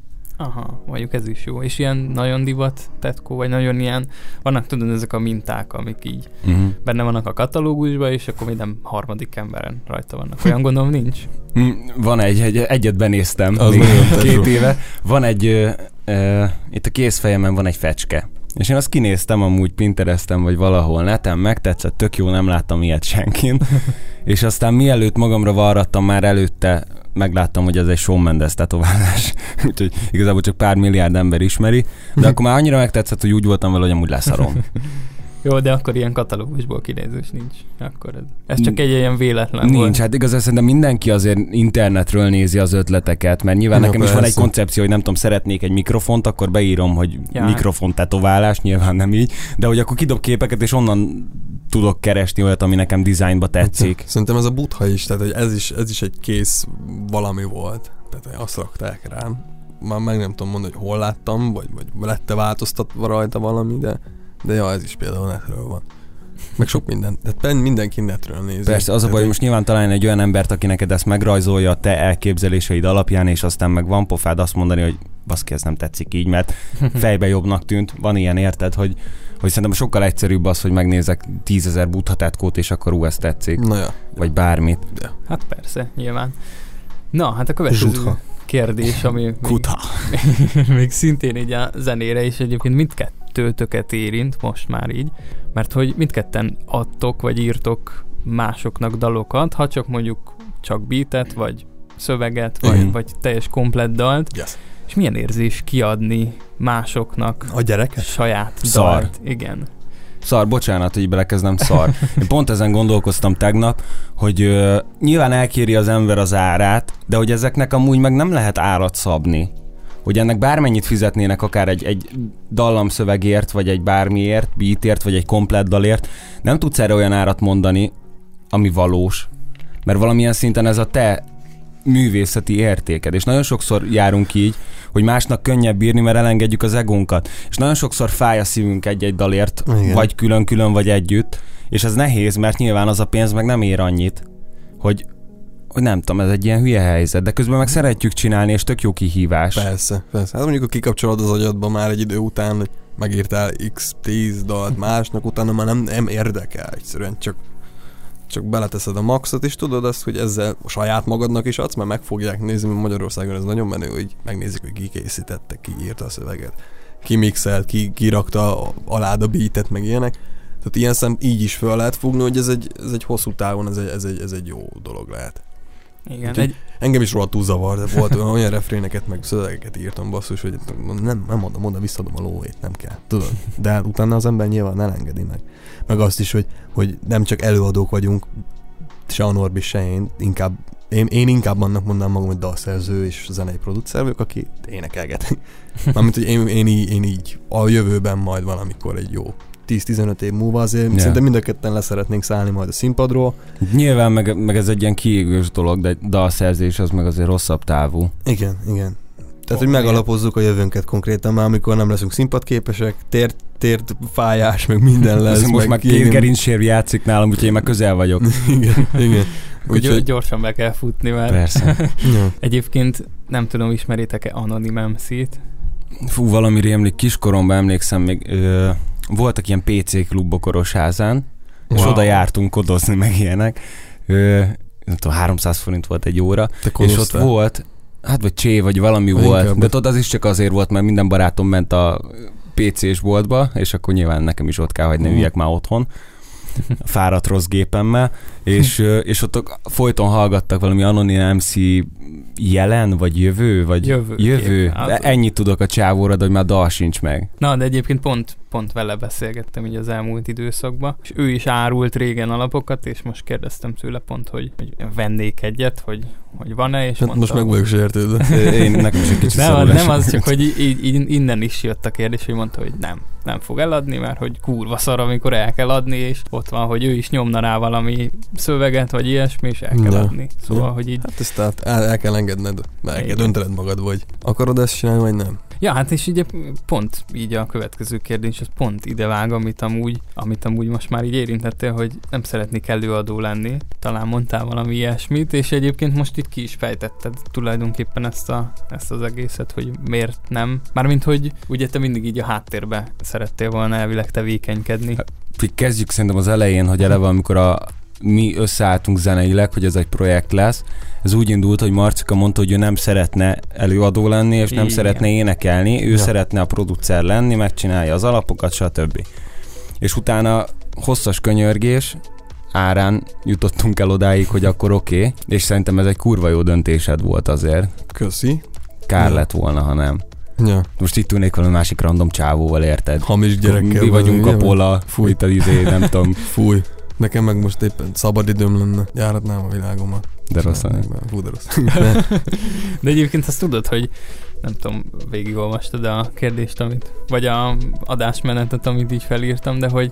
S1: Aha, mondjuk ez is jó. És ilyen nagyon divat tetkó, vagy nagyon ilyen, vannak tudod ezek a minták, amik így
S2: Uh-huh.
S1: benne vannak a katalógusban, és akkor minden harmadik emberen rajta vannak. Olyan gondolom nincs.
S2: Mm, Van egy, egy egyet benéztem
S3: Az
S2: még két éve. Van egy, ö, ö, itt a kézfejemen van egy fecske. És én azt kinéztem amúgy Pinterestem, vagy valahol neten, megtetszett, tök jó, nem láttam ilyet senkin. és aztán mielőtt magamra varrattam, már előtte megláttam, hogy ez egy Shawn Mendes tetoválás. Úgyhogy igazából csak pár milliárd ember ismeri. De akkor már annyira megtetszett, hogy úgy voltam vele, hogy amúgy leszarom.
S1: Jó, de akkor ilyen katalógusból kinézős nincs. Akkor ez, ez csak egy ilyen véletlen
S2: Nincs,
S1: volt.
S2: hát igazán szerintem mindenki azért internetről nézi az ötleteket, mert nyilván
S3: Ja,
S2: nekem is van egy koncepció, hogy nem tudom, szeretnék egy mikrofont, akkor beírom, hogy
S1: Ja.
S2: mikrofon tetoválás, nyilván nem így, de hogy akkor kidob képeket, és onnan tudok keresni olyat, ami nekem dizájnba tetszik.
S3: Szerintem ez a butha is, tehát hogy ez is, ez is egy kész valami volt. Tehát azt rakták rám. Már meg nem tudom mondani, hogy hol láttam, vagy, vagy lette változtatva rajta valami, de, de ja, ez is például netről van. Meg sok minden. Tehát mindenki netről nézi.
S2: Persze, az a baj, hogy most nyilván találni egy olyan embert, aki neked ezt megrajzolja a te elképzeléseid alapján, és aztán meg van pofád azt mondani, hogy baszki, ez nem tetszik így, mert fejbe jobbnak tűnt. Van ilyen, érted, hogy, hogy szerintem sokkal egyszerűbb az, hogy megnézek tízezer buddhatetkót, és akkor ú, ez tetszik.
S3: Na ja,
S2: vagy bármit.
S1: Hát persze, nyilván. Na, hát a következő
S3: Zsutha.
S1: kérdés, ami még,
S2: Kutha.
S1: még szintén így a zenére is egyébként mindkettőtöket érint, most már így, mert hogy mindketten adtok, vagy írtok másoknak dalokat, ha csak mondjuk csak beatet, vagy szöveget, vagy,
S2: Igen.
S1: vagy teljes komplett dalt,
S3: yes.
S1: És milyen érzés kiadni másoknak
S3: A gyereket?
S1: saját
S2: Szar.
S1: dalt? Igen.
S2: Szar, bocsánat, hogy így belekezdem, szar. Én pont ezen gondolkoztam tegnap, hogy ö, nyilván elkéri az ember az árát, de hogy ezeknek amúgy meg nem lehet árat szabni. Hogy ennek bármennyit fizetnének, akár egy, egy dallamszövegért, vagy egy bármiért, beatért, vagy egy komplett dalért, nem tudsz erre olyan árat mondani, ami valós. Mert valamilyen szinten ez a te művészeti értéked. És nagyon sokszor járunk így, hogy másnak könnyebb írni, mert elengedjük az egónkat. És nagyon sokszor fáj a szívünk egy-egy dalért,
S3: Igen.
S2: vagy külön-külön, vagy együtt. És ez nehéz, mert nyilván az a pénz meg nem ér annyit, hogy, hogy nem tudom, ez egy ilyen hülye helyzet, de közben meg szeretjük csinálni, és tök jó kihívás.
S3: Persze, persze. Hát mondjuk, ha kikapcsolod az agyadba már egy idő után, hogy megírtál x10 dalt másnak, utána már nem, nem érdekel egyszerűen, csak csak beleteszed a maxot, és tudod azt, hogy ezzel saját magadnak is adsz, mert meg fogják nézni, mert Magyarországon ez nagyon menő, hogy megnézik, hogy ki készítette, ki írta a szöveget. kimixelt, ki, kirakta alád a beatet, meg ilyenek. Tehát ilyen szem így is fel lehet fogni, hogy ez egy, ez egy hosszú távon, ez egy, ez, egy, ez egy jó dolog lehet.
S1: Igen,
S3: Úgyhogy-
S1: egy,
S3: Engem is rohadtul zavar, de volt olyan, refréneket, meg szövegeket írtam basszus, hogy nem, nem mondom, oda visszadom a lóvét, nem kell, tudod. De utána az ember nyilván elengedi meg. Meg azt is, hogy, hogy nem csak előadók vagyunk, se a Norbi, se én, inkább én, én inkább annak mondanám magam, hogy dalszerző és zenei producer vagyok, aki énekelget. Mármint, hogy én, én, így, én így a jövőben majd valamikor egy jó 10-15 év múlva azért yeah. szerintem mind a ketten leszeretnénk szállni majd a színpadról.
S2: Nyilván meg, meg ez egy ilyen kiégős dolog, de dalszerzés az meg azért rosszabb távú.
S3: Igen, igen. Tehát, hogy megalapozzuk a jövőnket konkrétan már, amikor nem leszünk színpadképesek, tért, tért fájás, meg minden lesz.
S2: Most
S3: meg
S2: már két gerincsérv játszik nálam, úgyhogy én már közel vagyok.
S3: igen, igen.
S1: úgy
S3: Úgyhogy,
S1: gyorsan be kell futni, mert
S2: Persze.
S1: egyébként nem tudom, ismeritek-e Anonym MC-t?
S2: Fú, valami rémlik, kiskoromban emlékszem, még ö, voltak ilyen PC klubok Orosházán, és
S3: Wow.
S2: oda jártunk kodozni, meg ilyenek. Ö, nem tudom, 300 forint volt egy óra,
S3: Te
S2: és ott volt, hát vagy csé, vagy valami
S3: Vagy
S2: volt,
S3: inkább
S2: de tudod, az is csak azért volt, mert minden barátom ment a PC-s boltba, és akkor nyilván nekem is ott kell, hogy ne
S3: Mhm.
S2: üljek már otthon fáradt rossz gépemmel, és, és ott folyton hallgattak valami anonim MC jelen, vagy jövő, vagy
S1: Jövő
S2: jövő.
S1: Hát-
S2: Ennyit tudok a csávóra, de hogy már dal sincs meg.
S1: Na, de egyébként pont, pont vele beszélgettem így az elmúlt időszakban, és ő is árult régen alapokat, és most kérdeztem tőle pont, hogy, hogy vennék egyet, hogy, hogy van-e, és
S3: Hát
S1: mondta,
S3: most meg vagyok sértődve.
S2: Én nekem is egy kicsit
S1: nem, az, nem az, csak hogy így, így innen is jött a kérdés, hogy mondta, hogy nem, nem fog eladni, mert hogy kurva szar, amikor el kell adni, és ott van, hogy ő is nyomna rá valami szöveget, vagy ilyesmi, és el kell
S3: Ja.
S1: adni. Szóval,
S3: Ja.
S1: hogy így
S3: Hát ezt tehát el, el kell engedned, el kell döntened magad, vagy akarod ezt csinálni, vagy nem.
S1: Ja, hát és ugye pont így a következő kérdés, az pont ide vág, amit amúgy, amit amúgy most már így érintettél, hogy nem szeretnék előadó lenni. Talán mondtál valami ilyesmit, és egyébként most itt ki is fejtetted tulajdonképpen ezt, a, ezt az egészet, hogy miért nem. Mármint, hogy ugye te mindig így a háttérbe szerettél volna elvileg tevékenykedni.
S2: Így Kezdjük szerintem az elején, hogy eleve amikor a, mi összeálltunk zeneileg, hogy ez egy projekt lesz, ez úgy indult, hogy Marcika mondta, hogy ő nem szeretne előadó lenni, és nem
S1: Igen.
S2: szeretne énekelni, ő
S3: Ja.
S2: szeretne a producer lenni, megcsinálja az alapokat, stb. És utána hosszas könyörgés, árán jutottunk el odáig, hogy akkor oké, okay, és szerintem ez egy kurva jó döntésed volt azért.
S3: Köszi.
S2: Kár
S3: Ja.
S2: lett volna, ha nem.
S3: Ja.
S2: Most itt ülnék valami másik random csávóval, érted?
S3: Hamis gyerekkel
S2: Mi vagyunk
S3: vagy,
S2: a pola,
S3: Fúj.
S2: itt az izé, nem tudom,
S3: Fúj. Nekem meg most éppen szabad időm lenne. Járatnám a világomat.
S2: de rossz.
S3: Fú, de rossz. De
S1: egyébként azt tudod, hogy nem tudom, végigolvastad a kérdést, amit, vagy a adásmenetet, amit így felírtam, de hogy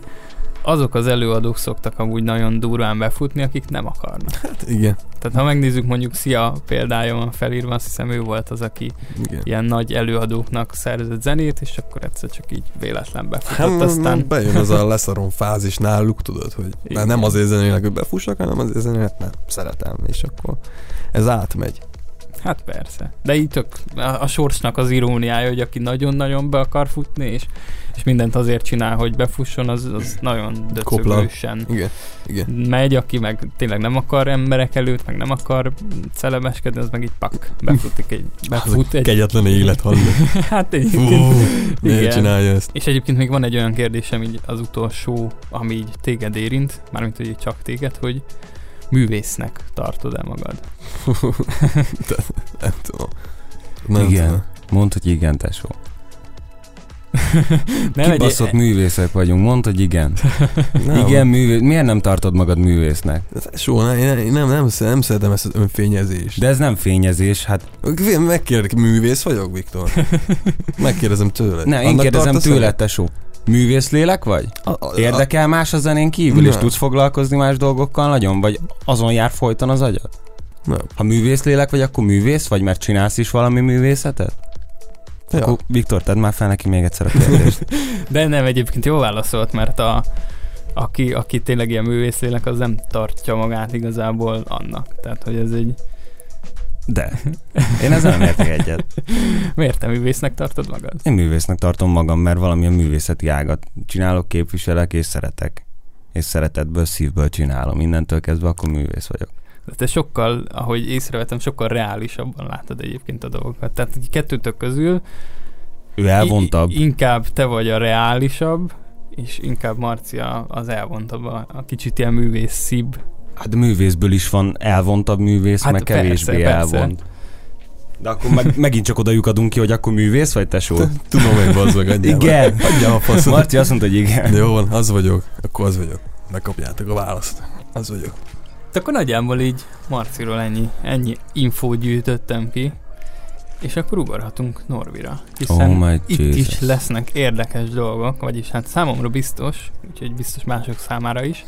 S1: azok az előadók szoktak amúgy nagyon durván befutni, akik nem akarnak.
S3: hát igen.
S1: Tehát ha megnézzük mondjuk Szia példája van felírva, azt hiszem ő volt az, aki
S3: igen.
S1: ilyen nagy előadóknak szerzett zenét, és akkor egyszer csak így véletlen befutott,
S3: Hát
S1: aztán
S3: bejön az a leszarom fázis náluk, tudod, hogy
S1: Igen.
S3: nem azért zenélek, hogy befussak, hanem azért zenélek, mert szeretem, és akkor ez átmegy.
S1: Hát persze. De így tök a, a sorsnak az iróniája, hogy aki nagyon-nagyon be akar futni, és, és mindent azért csinál, hogy befusson, az, az nagyon döcögősen
S3: Igen, igen.
S1: megy, aki meg tényleg nem akar emberek előtt, meg nem akar celebeskedni, az meg így pak, befutik egy, befut egy,
S3: Kegyetlen élet, hallod.
S1: hát egyébként, Igen.
S3: csinálja ezt?
S1: és egyébként még van egy olyan kérdésem így az utolsó, ami így téged érint, mármint hogy csak téged, hogy művésznek tartod-e magad?
S3: Nem tudom. Nem
S2: Igen.
S3: tudom.
S2: Mondd, hogy igen, tesó.
S1: Nem
S2: Kibaszott művészek vagyunk, mondd, hogy igen.
S3: Nem,
S2: igen, művész. Miért nem tartod magad művésznek?
S3: Soha nem, nem, nem, nem, nem szeretem ezt az önfényezést.
S2: De ez nem fényezés, hát
S3: De... Megkérdek, művész vagyok, Viktor? Megkérdezem tőled.
S2: nem, én
S3: Annak
S2: kérdezem
S3: tartasz
S2: tőled,
S3: el?
S2: tesó. Művész lélek vagy? Érdekel más a zenén kívül, és
S3: Nem.
S2: tudsz foglalkozni más dolgokkal nagyon? Vagy azon jár folyton az agyad?
S3: Nem.
S2: Ha művész lélek vagy, akkor művész vagy, mert csinálsz is valami művészetet?
S3: Ja.
S2: Akkor Viktor, tedd már fel neki még egyszer a kérdést.
S1: De nem, egyébként jól válaszolt, mert a, aki, aki tényleg ilyen művészlélek, az nem tartja magát igazából annak. Tehát, hogy ez egy...
S2: De. Én ezzel nem értek egyet.
S1: Miért te művésznek tartod magad?
S2: Én művésznek tartom magam, mert valamilyen művészeti ágat csinálok, képviselek és szeretek. És szeretetből, szívből csinálom. Innentől kezdve akkor művész vagyok.
S1: De te sokkal, ahogy észrevettem, sokkal reálisabban látod egyébként a dolgokat. Tehát kettőtök közül
S2: ő elvontabb.
S1: Inkább te vagy a reálisabb, és inkább Marcia az elvontabb, a, a kicsit ilyen művészibb.
S2: Hát művészből is van elvontabb művész,
S1: Hát
S2: meg
S1: persze,
S2: kevésbé
S1: persze.
S2: elvont. De akkor meg, megint csak oda lyukadunk ki, hogy akkor művész vagy tesó?
S3: Tudom bazd meg, adjál
S2: Igen.
S3: Adjál a faszom.
S2: Marci azt mondta, hogy igen.
S3: De jó van, az vagyok. Akkor az vagyok. Megkapjátok a választ. Az vagyok.
S1: De akkor nagyjából így Marciról ennyi, ennyi infót gyűjtöttem ki, és akkor ugorhatunk Norvira. Hiszen
S2: Oh my
S1: itt
S2: Jesus.
S1: is lesznek érdekes dolgok, vagyis hát számomra biztos, úgyhogy biztos mások számára is.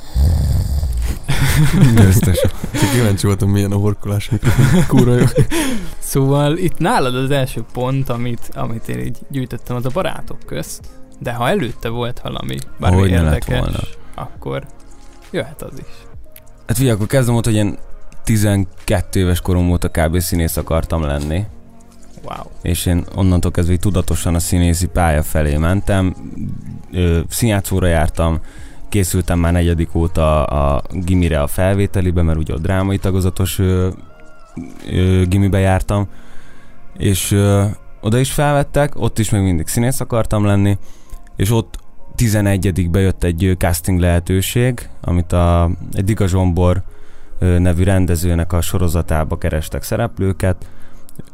S2: Győztes.
S3: Csak kíváncsi voltam, milyen a horkolás mikrofon.
S1: Szóval itt nálad az első pont, amit, amit én így gyűjtöttem, az a barátok közt, de ha előtte volt valami, bármi
S2: Hogy
S1: érdekes,
S2: volna.
S1: akkor jöhet az is.
S2: Hát figyelj, akkor kezdem ott, hogy én 12 éves korom óta kb. színész akartam lenni.
S1: Wow.
S2: és én onnantól kezdve tudatosan a színészi pálya felé mentem, ö, színjátszóra jártam, készültem már negyedik óta a gimire a felvételibe, mert ugye a drámai tagozatos ö, ö, gimibe jártam, és ö, oda is felvettek, ott is még mindig színész akartam lenni, és ott 11 bejött egy casting lehetőség, amit a, egy Dika Zsombor nevű rendezőnek a sorozatába kerestek szereplőket,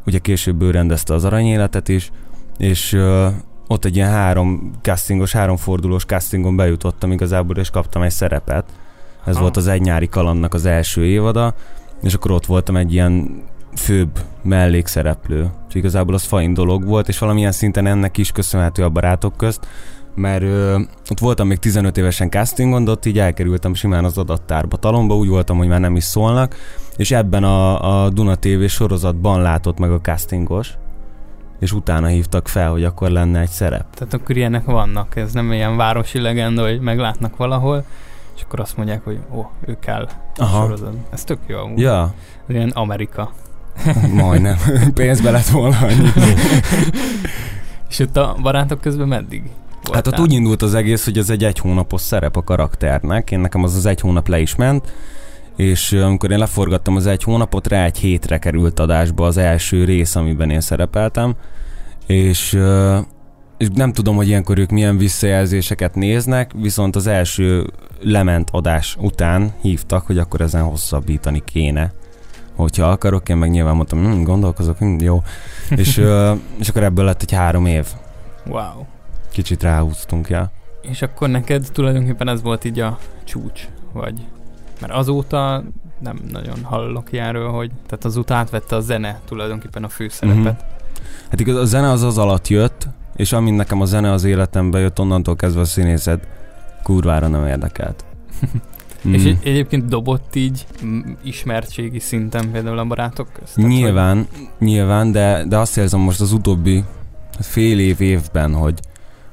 S2: ugye később ő rendezte az aranyéletet is, és ott egy ilyen három castingos, háromfordulós castingon bejutottam igazából, és kaptam egy szerepet. Ez
S1: Aha.
S2: volt az egy nyári kalandnak az első évada, és akkor ott voltam egy ilyen főbb mellékszereplő. És igazából az fain dolog volt, és valamilyen szinten ennek is köszönhető a barátok közt, mert ö, ott voltam még 15 évesen castingon, de ott így elkerültem simán az adattárba talomba, úgy voltam, hogy már nem is szólnak, és ebben a, a Duna TV sorozatban látott meg a castingos, és utána hívtak fel, hogy akkor lenne egy szerep.
S1: Tehát akkor ilyenek vannak, ez nem ilyen városi legenda, hogy meglátnak valahol, és akkor azt mondják, hogy ó, ő kell
S2: Aha.
S1: sorozat. Ez tök jó amúgy.
S2: Ja,
S1: Ez ilyen Amerika.
S2: majdnem. Pénzbe lett volna annyi.
S1: És ott a barátok közben meddig voltál?
S2: Hát ott úgy indult az egész, hogy ez egy egy hónapos szerep a karakternek. Én nekem az az egy hónap le is ment, és amikor én leforgattam az egy hónapot, rá egy hétre került adásba az első rész, amiben én szerepeltem, és, és nem tudom, hogy ilyenkor ők milyen visszajelzéseket néznek, viszont az első lement adás után hívtak, hogy akkor ezen hosszabbítani kéne. Hogyha akarok, én meg nyilván mondtam, hm, gondolkozok, hm, jó. és, és akkor ebből lett egy három év.
S1: Wow.
S2: Kicsit ráhúztunk, ja.
S1: És akkor neked tulajdonképpen ez volt így a csúcs, vagy? Mert azóta nem nagyon hallok ilyenről, hogy tehát azóta átvette a zene tulajdonképpen a főszerepet.
S2: Mhm. Hát igaz, a zene az az alatt jött, és amint nekem a zene az életembe jött, onnantól kezdve a színészet kurvára nem érdekelt.
S1: Mm. És
S2: Mm.
S1: egy- egyébként dobott így ismertségi szinten például a barátok közt?
S2: Nyilván, nyilván, de, de azt érzem most az utóbbi fél év évben, hogy,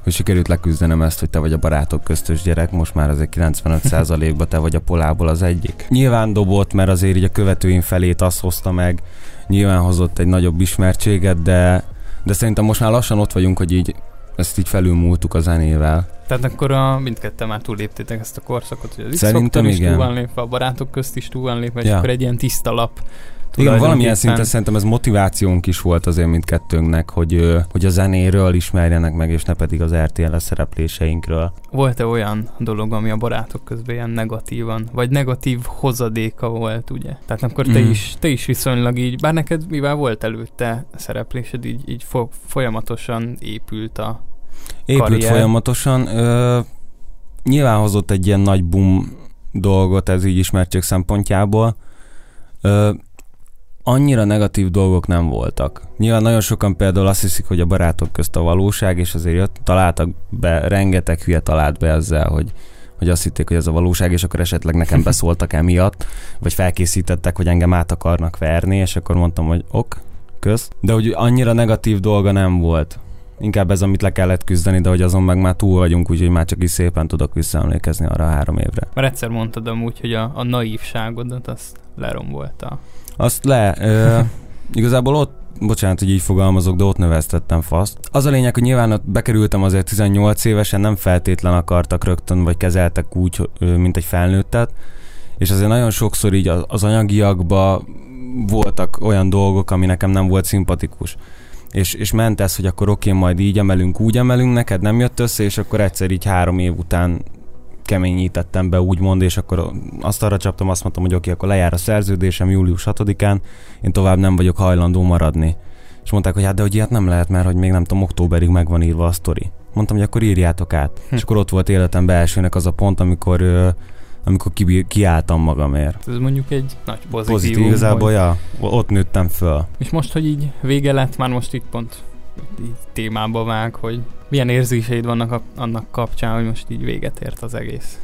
S2: hogy sikerült leküzdenem ezt, hogy te vagy a barátok köztös gyerek, most már azért 95%-ba te vagy a polából az egyik. Nyilván dobott, mert azért így a követőim felét azt hozta meg, nyilván hozott egy nagyobb ismertséget, de, de szerintem most már lassan ott vagyunk, hogy így ezt így felülmúltuk a zenével.
S1: Tehát akkor a, mindketten már túlléptétek ezt a korszakot, hogy az
S2: Szerintem
S1: is túl van lépve, a barátok közt is túl van lépve, és
S2: Ja.
S1: akkor egy ilyen tiszta lap.
S2: Igen, valamilyen szinten szerintem ez motivációnk is volt azért mindkettőnknek, hogy, hogy a zenéről ismerjenek meg, és ne pedig az RTL szerepléseinkről.
S1: Volt-e olyan dolog, ami a barátok közben ilyen negatívan, vagy negatív hozadéka volt, ugye? Tehát akkor te,
S2: Mm.
S1: is, te is viszonylag így, bár neked mivel volt előtte szereplésed, így, így fo- folyamatosan épült a...
S2: Épült
S1: Karrier.
S2: folyamatosan. Ö, nyilván hozott egy ilyen nagy boom dolgot ez így ismertség szempontjából. Ö, annyira negatív dolgok nem voltak. Nyilván nagyon sokan például azt hiszik, hogy a barátok közt a valóság, és azért jött, találtak be, rengeteg hülye talált be ezzel, hogy hogy azt hitték, hogy ez a valóság, és akkor esetleg nekem beszóltak emiatt, vagy felkészítettek, hogy engem át akarnak verni, és akkor mondtam, hogy ok, kösz. De hogy annyira negatív dolga nem volt. Inkább ez, amit le kellett küzdeni, de hogy azon meg már túl vagyunk, úgyhogy már csak is szépen tudok visszaemlékezni arra a három évre.
S1: Mert egyszer mondtad amúgy, hogy a, a naívságodat azt lerombolta.
S2: Azt le, ö, igazából ott, bocsánat, hogy így fogalmazok, de ott növesztettem faszt. Az a lényeg, hogy nyilván ott bekerültem azért 18 évesen, nem feltétlen akartak rögtön, vagy kezeltek úgy, mint egy felnőttet, és azért nagyon sokszor így az anyagiakba voltak olyan dolgok, ami nekem nem volt szimpatikus. és, és ment ez, hogy akkor oké, majd így emelünk, úgy emelünk, neked nem jött össze, és akkor egyszer így három év után keményítettem be, úgymond, és akkor azt arra csaptam, azt mondtam, hogy oké, akkor lejár a szerződésem július 6-án, én tovább nem vagyok hajlandó maradni. És mondták, hogy hát de hogy ilyet nem lehet, mert hogy még nem tudom, októberig meg van írva a sztori. Mondtam, hogy akkor írjátok át. Hm. És akkor ott volt életem elsőnek az a pont, amikor amikor ki, kiálltam magamért.
S1: Ez mondjuk egy nagy pozitívum.
S2: Pozitív, igazából, hogy... ja, ott nőttem föl.
S1: És most, hogy így vége lett, már most itt pont így témába vág, hogy milyen érzéseid vannak a, annak kapcsán, hogy most így véget ért az egész.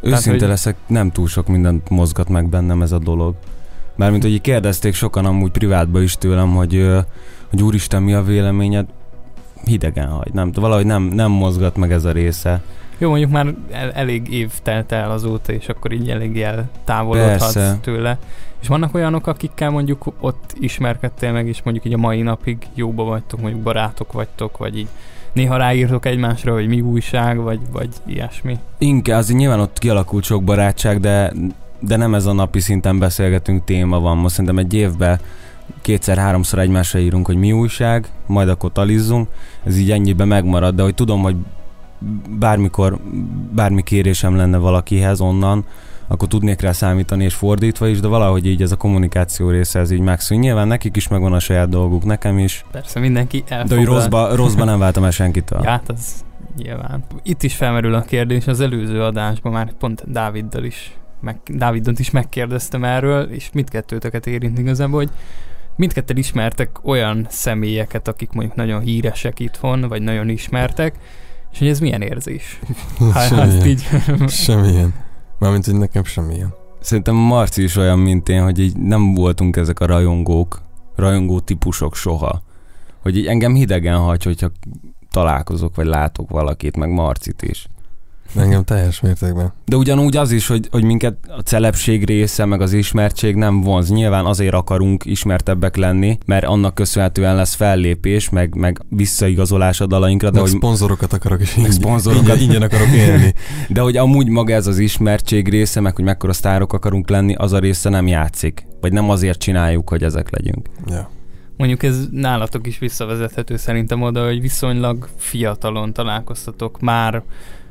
S2: Őszinte Tehát, hogy... leszek, nem túl sok mindent mozgat meg bennem ez a dolog. Mármint, hogy így kérdezték sokan amúgy privátba is tőlem, hogy, hogy úristen, mi a véleményed? Hidegen hagy, nem, valahogy nem, nem mozgat meg ez a része.
S1: Jó, mondjuk már el, elég év telt el azóta, és akkor így elég eltávolodhatsz Persze. tőle. És vannak olyanok, akikkel mondjuk ott ismerkedtél meg, és mondjuk így a mai napig jóba vagytok, mondjuk barátok vagytok, vagy így néha ráírtok egymásra, hogy mi újság, vagy, vagy ilyesmi.
S2: Inkább, azért nyilván ott kialakult sok barátság, de, de nem ez a napi szinten beszélgetünk, téma van. Most szerintem egy évben kétszer-háromszor egymásra írunk, hogy mi újság, majd akkor talizzunk. Ez így ennyiben megmarad, de hogy tudom, hogy bármikor, bármi kérésem lenne valakihez onnan, akkor tudnék rá számítani, és fordítva is, de valahogy így ez a kommunikáció része, ez így megszűn. Nyilván nekik is megvan a saját dolguk, nekem is.
S1: Persze, mindenki elfoglal.
S2: De hogy rosszba, rosszba nem váltam el senkitől.
S1: ja, hát az nyilván. Itt is felmerül a kérdés, az előző adásban már pont Dáviddal is, meg, Dávidot is megkérdeztem erről, és mindkettőtöket érint igazából, hogy mindketten ismertek olyan személyeket, akik mondjuk nagyon híresek itthon, vagy nagyon ismertek, és hogy ez milyen érzés?
S3: Hát, semmilyen. így... semmilyen. Mármint, hogy nekem semmilyen.
S2: Szerintem Marci is olyan, mint én, hogy így nem voltunk ezek a rajongók, rajongó típusok soha. Hogy így engem hidegen hagy, hogyha találkozok, vagy látok valakit, meg Marcit is.
S3: Engem teljes mértékben.
S2: De ugyanúgy az is, hogy, hogy minket a celebség része, meg az ismertség nem vonz. Nyilván azért akarunk ismertebbek lenni, mert annak köszönhetően lesz fellépés, meg, meg visszaigazolás a dalainkra.
S3: De meg hogy szponzorokat akarok is. Meg
S2: szponzorokat.
S3: Ingyen, ingyen akarok élni.
S2: De hogy amúgy maga ez az ismertség része, meg hogy mekkora sztárok akarunk lenni, az a része nem játszik. Vagy nem azért csináljuk, hogy ezek legyünk.
S3: Ja.
S1: Mondjuk ez nálatok is visszavezethető szerintem oda, hogy viszonylag fiatalon találkoztatok már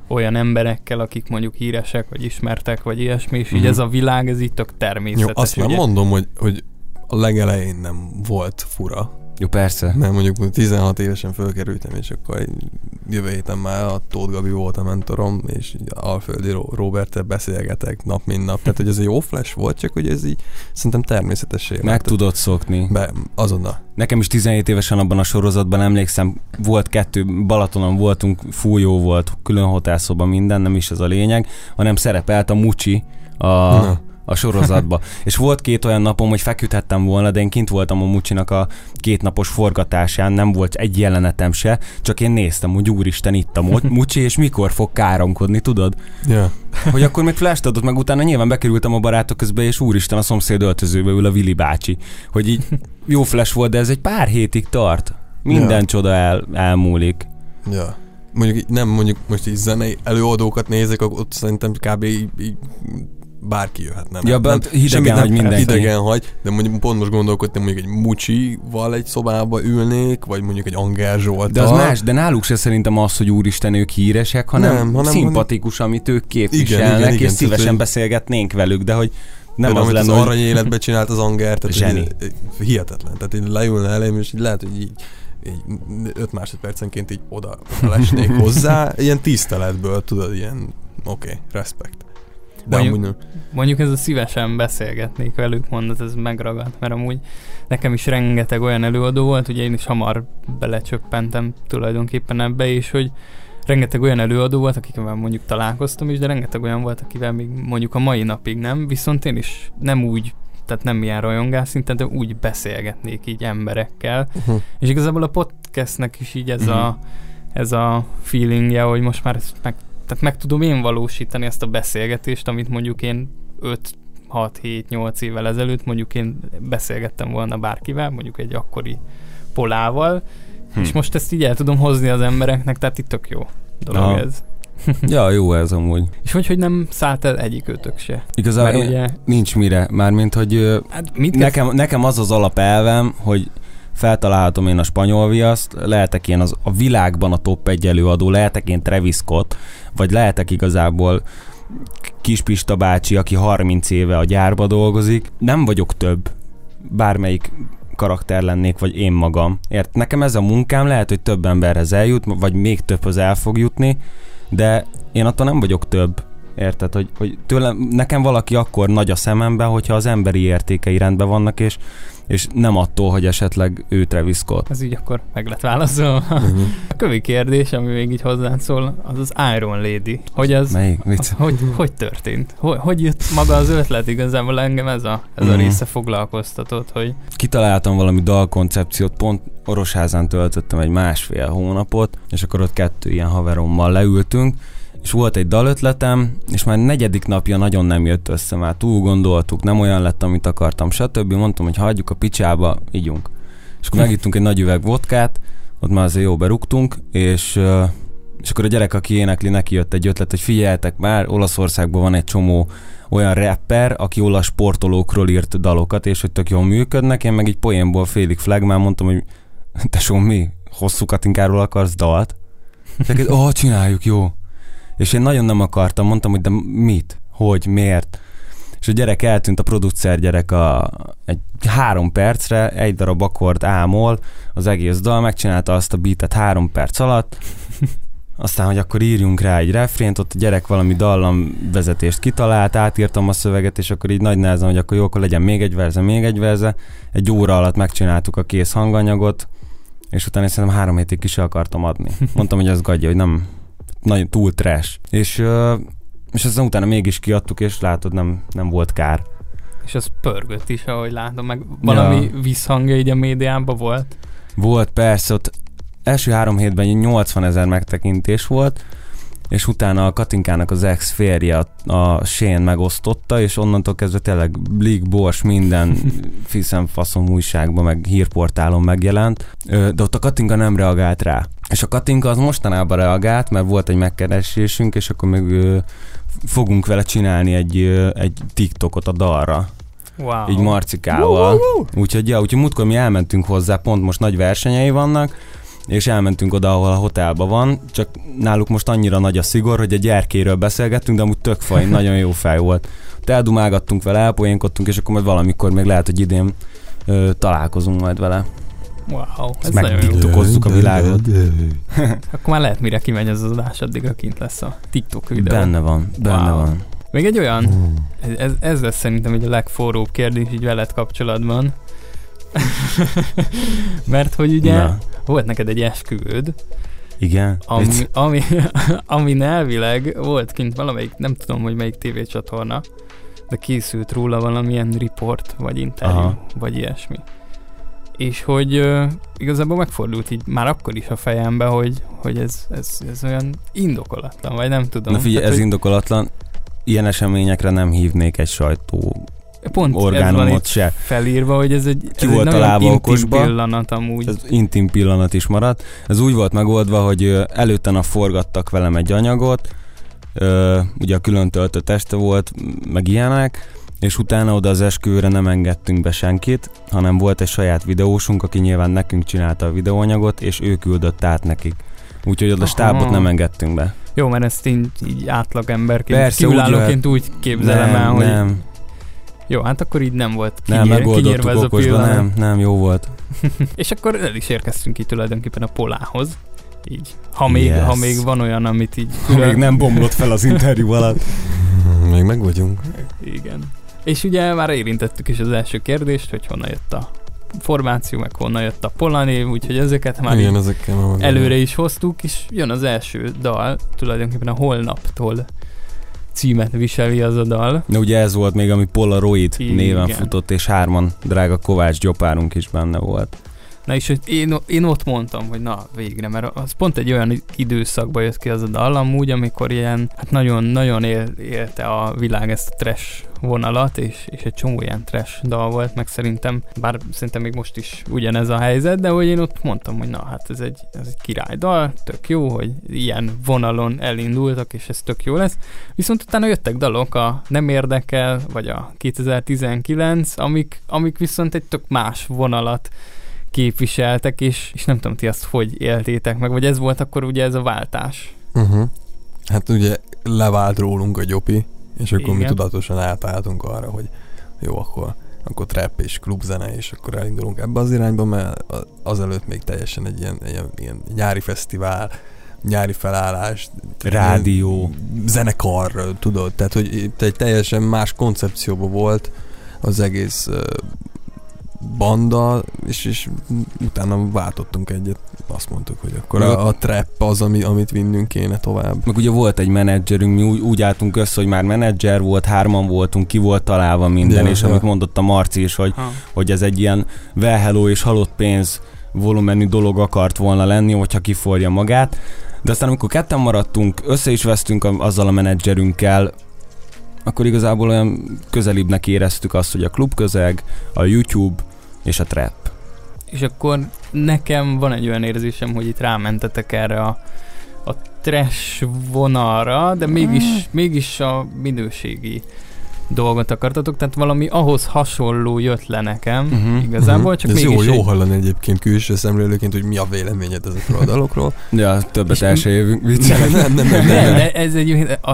S1: olyan emberekkel, akik mondjuk híresek, vagy ismertek, vagy ilyesmi, és mm-hmm. így mhm. ez a világ, ez így tök természetes.
S3: Jó, azt nem ugye? mondom, hogy, hogy a legelején nem volt fura,
S2: jó, persze.
S3: Mert mondjuk 16 évesen fölkerültem, és akkor jövő héten már a Tóth Gabi volt a mentorom, és Alföldi robert beszélgetek nap, mint nap. Tehát, hogy ez egy jó flash volt, csak hogy ez így szerintem természetessé
S2: Meg tudod szokni.
S3: Be, azonnal.
S2: Nekem is 17 évesen abban a sorozatban emlékszem, volt kettő, Balatonon voltunk, fújó volt, külön hotelszoba minden, nem is ez a lényeg, hanem szerepelt a Mucsi, a, Na a sorozatba. és volt két olyan napom, hogy feküdhettem volna, de én kint voltam a Mucsinak a két napos forgatásán, nem volt egy jelenetem se, csak én néztem, hogy úristen itt a Mucsi, és mikor fog káromkodni, tudod?
S3: Yeah.
S2: Hogy akkor még flash adott, meg utána nyilván bekerültem a barátok közbe, és úristen a szomszéd öltözőbe ül a Vili bácsi. Hogy így jó flash volt, de ez egy pár hétig tart. Minden yeah. csoda el, elmúlik.
S3: Ja. Mondjuk nem mondjuk most így zenei előadókat nézek, ott szerintem kb. Így, így bárki jöhet, nem?
S2: Ja, nem, hidegen hagy mindenki.
S3: Hidegen hagy, de mondjuk pont most gondolkodtam, mondjuk egy Mucsival egy szobába ülnék, vagy mondjuk egy Anger Zsoltal.
S2: De az más, de náluk se szerintem az, hogy úristen ők híresek, hanem, nem, hanem szimpatikus, hanem... amit ők képviselnek, igen, igen, igen, és szívesen tehát, beszélgetnénk velük, de hogy nem az lenne,
S3: az arany életben csinált az Anger, tehát Zseni. hihetetlen. Tehát én leülne elém, és így lehet, hogy így így 5 másodpercenként így oda, oda lesnék hozzá, ilyen tiszteletből, tudod, ilyen oké, okay, respekt.
S1: De mondjuk, amúgy nem. mondjuk ez a szívesen beszélgetnék velük, mondod, ez megragadt, mert amúgy nekem is rengeteg olyan előadó volt, ugye én is hamar belecsöppentem tulajdonképpen ebbe, és hogy rengeteg olyan előadó volt, akikkel mondjuk találkoztam is, de rengeteg olyan volt, akivel még mondjuk a mai napig nem, viszont én is nem úgy tehát nem ilyen rajongás szinten, de úgy beszélgetnék így emberekkel. Uh-huh. És igazából a podcastnek is így ez, uh-huh. a, ez a feelingje, hogy most már ezt meg tehát meg tudom én valósítani ezt a beszélgetést, amit mondjuk én 5 6-7-8 évvel ezelőtt mondjuk én beszélgettem volna bárkivel, mondjuk egy akkori polával, hm. és most ezt így el tudom hozni az embereknek, tehát itt tök jó dolog Aha. ez.
S2: ja, jó ez amúgy.
S1: És hogy, hogy nem szállt el egyik őtök se.
S2: Igazából ugye... nincs mire, mármint, hogy hát mit nekem, nekem az az alapelvem, hogy feltalálhatom én a spanyol viaszt, lehetek én az, a világban a top egy előadó, lehetek én Travis Scott, vagy lehetek igazából Kispista bácsi, aki 30 éve a gyárba dolgozik. Nem vagyok több, bármelyik karakter lennék, vagy én magam. Ért? Nekem ez a munkám, lehet, hogy több emberhez eljut, vagy még többhöz el fog jutni, de én attól nem vagyok több. Érted, hogy, hogy tőlem, nekem valaki akkor nagy a szememben, hogyha az emberi értékei rendben vannak, és és nem attól, hogy esetleg ő Travis Scott.
S1: Ez így akkor meg lett válaszolva. Uh-huh. A kövi kérdés, ami még így hozzánk szól, az az Iron Lady. Hogy az,
S2: Melyik?
S1: Az, hogy, hogy történt? Hogy, hogy jött maga az ötlet igazából engem ez a, ez uh-huh. a része foglalkoztatott, hogy...
S2: Kitaláltam valami dalkoncepciót, pont Orosházán töltöttem egy másfél hónapot, és akkor ott kettő ilyen haverommal leültünk, és volt egy dalötletem, és már negyedik napja nagyon nem jött össze, már túl gondoltuk, nem olyan lett, amit akartam, stb. Mondtam, hogy hagyjuk a picsába, ígyunk. És akkor megittunk egy nagy üveg vodkát, ott már azért jó berúgtunk, és, és akkor a gyerek, aki énekli, neki jött egy ötlet, hogy figyeljetek már, Olaszországban van egy csomó olyan rapper, aki olasz sportolókról írt dalokat, és hogy tök jól működnek, én meg egy poénból félig flagmán mondtam, hogy tesó, mi? Hosszú Katinkáról akarsz dalt? És ó, csináljuk, jó. És én nagyon nem akartam, mondtam, hogy de mit, hogy, miért. És a gyerek eltűnt, a producer gyerek a, egy három percre, egy darab akkord ámol, az egész dal, megcsinálta azt a beatet három perc alatt, aztán, hogy akkor írjunk rá egy refrént, ott a gyerek valami dallam vezetést kitalált, átírtam a szöveget, és akkor így nagy nehezen, hogy akkor jó, akkor legyen még egy verze, még egy verze. Egy óra alatt megcsináltuk a kész hanganyagot, és utána szerintem három hétig ki akartam adni. Mondtam, hogy az gadja, hogy nem, nagyon túl trash. És, és aztán utána mégis kiadtuk, és látod, nem, nem volt kár.
S1: És az pörgött is, ahogy látom, meg valami ja. visszhangja így a médiában volt?
S2: Volt, persze, ott első három hétben 80 ezer megtekintés volt, és utána a Katinkának az ex férje a, Shane megosztotta, és onnantól kezdve tényleg Blik, Bors, minden fiszem faszom újságban, meg hírportálon megjelent, de ott a Katinka nem reagált rá. És a Katinka az mostanában reagált, mert volt egy megkeresésünk, és akkor még fogunk vele csinálni egy, egy TikTokot a dalra.
S1: Wow.
S2: Így Marcikával. Úgyhogy, ja, úgyhogy múltkor mi elmentünk hozzá, pont most nagy versenyei vannak, és elmentünk oda, ahol a hotelban van, csak náluk most annyira nagy a szigor, hogy a gyerkéről beszélgettünk, de amúgy tök faj, nagyon jó fej volt. Eldumálgattunk vele, elpoénkodtunk, és akkor majd valamikor még lehet, hogy idén ö, találkozunk majd vele.
S1: Wow,
S2: ez megtiktokozzuk a világot.
S1: akkor már lehet, mire kimegy az adás, addigra kint lesz a TikTok videó.
S2: Benne van, benne wow. van.
S1: Még egy olyan, ez, ez lesz szerintem egy a legforróbb kérdés így veled kapcsolatban. Mert hogy ugye Na. volt neked egy esküvőd,
S2: igen.
S1: Ami, ami, ami elvileg volt kint valamelyik, nem tudom, hogy melyik tévécsatorna, de készült róla valamilyen report, vagy interjú, Aha. vagy ilyesmi. És hogy uh, igazából megfordult így már akkor is a fejembe, hogy, hogy ez, ez, ez olyan indokolatlan, vagy nem tudom.
S2: Na figyelj, Tehát, ez hogy... indokolatlan. Ilyen eseményekre nem hívnék egy sajtó
S1: Pont orgánumot se. felírva, hogy ez egy,
S2: Ki ez volt egy nagyon
S1: intim pillanat amúgy.
S2: Ez intim pillanat is maradt. Ez úgy volt megoldva, hogy előtte nap forgattak velem egy anyagot, ugye a külön töltött este volt, meg ilyenek, és utána oda az esküvőre nem engedtünk be senkit, hanem volt egy saját videósunk, aki nyilván nekünk csinálta a videóanyagot, és ő küldött át nekik. Úgyhogy oda a stábot nem engedtünk be.
S1: Jó, mert ezt így, így átlagemberként, Persze, kívülállóként úgy, úgy képzelem nem, el, hogy... Nem, jó, hát akkor így nem volt
S2: kinyír, nem, kinyírva ez a pillanat. Nem, nem, jó volt.
S1: és akkor el is érkeztünk itt tulajdonképpen a polához. Így. Ha még, yes. ha még van olyan, amit így...
S2: Külön... Ha még nem bomlott fel az interjú alatt.
S3: még meg vagyunk.
S1: Igen. És ugye már érintettük is az első kérdést, hogy honnan jött a formáció, meg honnan jött a Polani, úgyhogy ezeket már Igen, ezekkel előre is hoztuk, és jön az első dal, tulajdonképpen a holnaptól címet viseli az a dal.
S2: Na ugye ez volt még, ami Polaroid Igen. néven futott, és hárman drága Kovács Gyopárunk is benne volt.
S1: Na és én, én ott mondtam, hogy na végre, mert az pont egy olyan időszakban jött ki az a dal amúgy, amikor ilyen, hát nagyon-nagyon él, élte a világ ezt a trash vonalat, és, és egy csomó ilyen trash dal volt, meg szerintem, bár szerintem még most is ugyanez a helyzet, de hogy én ott mondtam, hogy na hát ez egy, ez egy király dal, tök jó, hogy ilyen vonalon elindultak, és ez tök jó lesz. Viszont utána jöttek dalok, a Nem érdekel, vagy a 2019, amik, amik viszont egy tök más vonalat képviseltek, és, és nem tudom, ti azt hogy éltétek meg, vagy ez volt akkor ugye ez a váltás.
S3: Uh-huh. Hát ugye levált rólunk a gyopi, és akkor
S1: Igen.
S3: mi tudatosan átálltunk arra, hogy jó, akkor, akkor trap és klubzene, és akkor elindulunk ebbe az irányba, mert azelőtt még teljesen egy ilyen, ilyen, ilyen nyári fesztivál, nyári felállás,
S2: Rádió.
S3: zenekar, tudod, tehát hogy itt egy teljesen más koncepcióban volt az egész banda, és, és utána váltottunk egyet, azt mondtuk, hogy akkor a, a trap az, ami, amit vinnünk kéne tovább.
S2: Meg ugye volt egy menedzserünk, mi úgy, úgy álltunk össze, hogy már menedzser volt, hárman voltunk, ki volt találva minden,
S3: Ja,
S2: és
S3: ja.
S2: amit mondott a Marci is, hogy,
S1: Ha.
S2: hogy ez egy ilyen well hello és halott pénz volumenű dolog akart volna lenni, hogyha kiforja magát. De aztán amikor ketten maradtunk, össze is vesztünk a- azzal a menedzserünkkel, akkor igazából olyan közelibbnek éreztük azt, hogy a klubközeg, a YouTube és a trap.
S1: És akkor nekem van egy olyan érzésem, hogy itt rámentetek erre a, a trash vonalra, de mégis, mégis a minőségi dolgot akartatok, tehát valami ahhoz hasonló jött le nekem
S2: Mhm,
S1: igazából, csak
S3: Ez
S1: mégis
S3: jó, jó hallani egyébként külső szemlélőként, hogy mi a véleményed ezekről a dalokról.
S2: Ja, többet el se jövünk
S3: nem,
S2: viccelni.
S3: nem, nem, nem,
S1: Nem,
S3: nem.
S1: de ez egy a,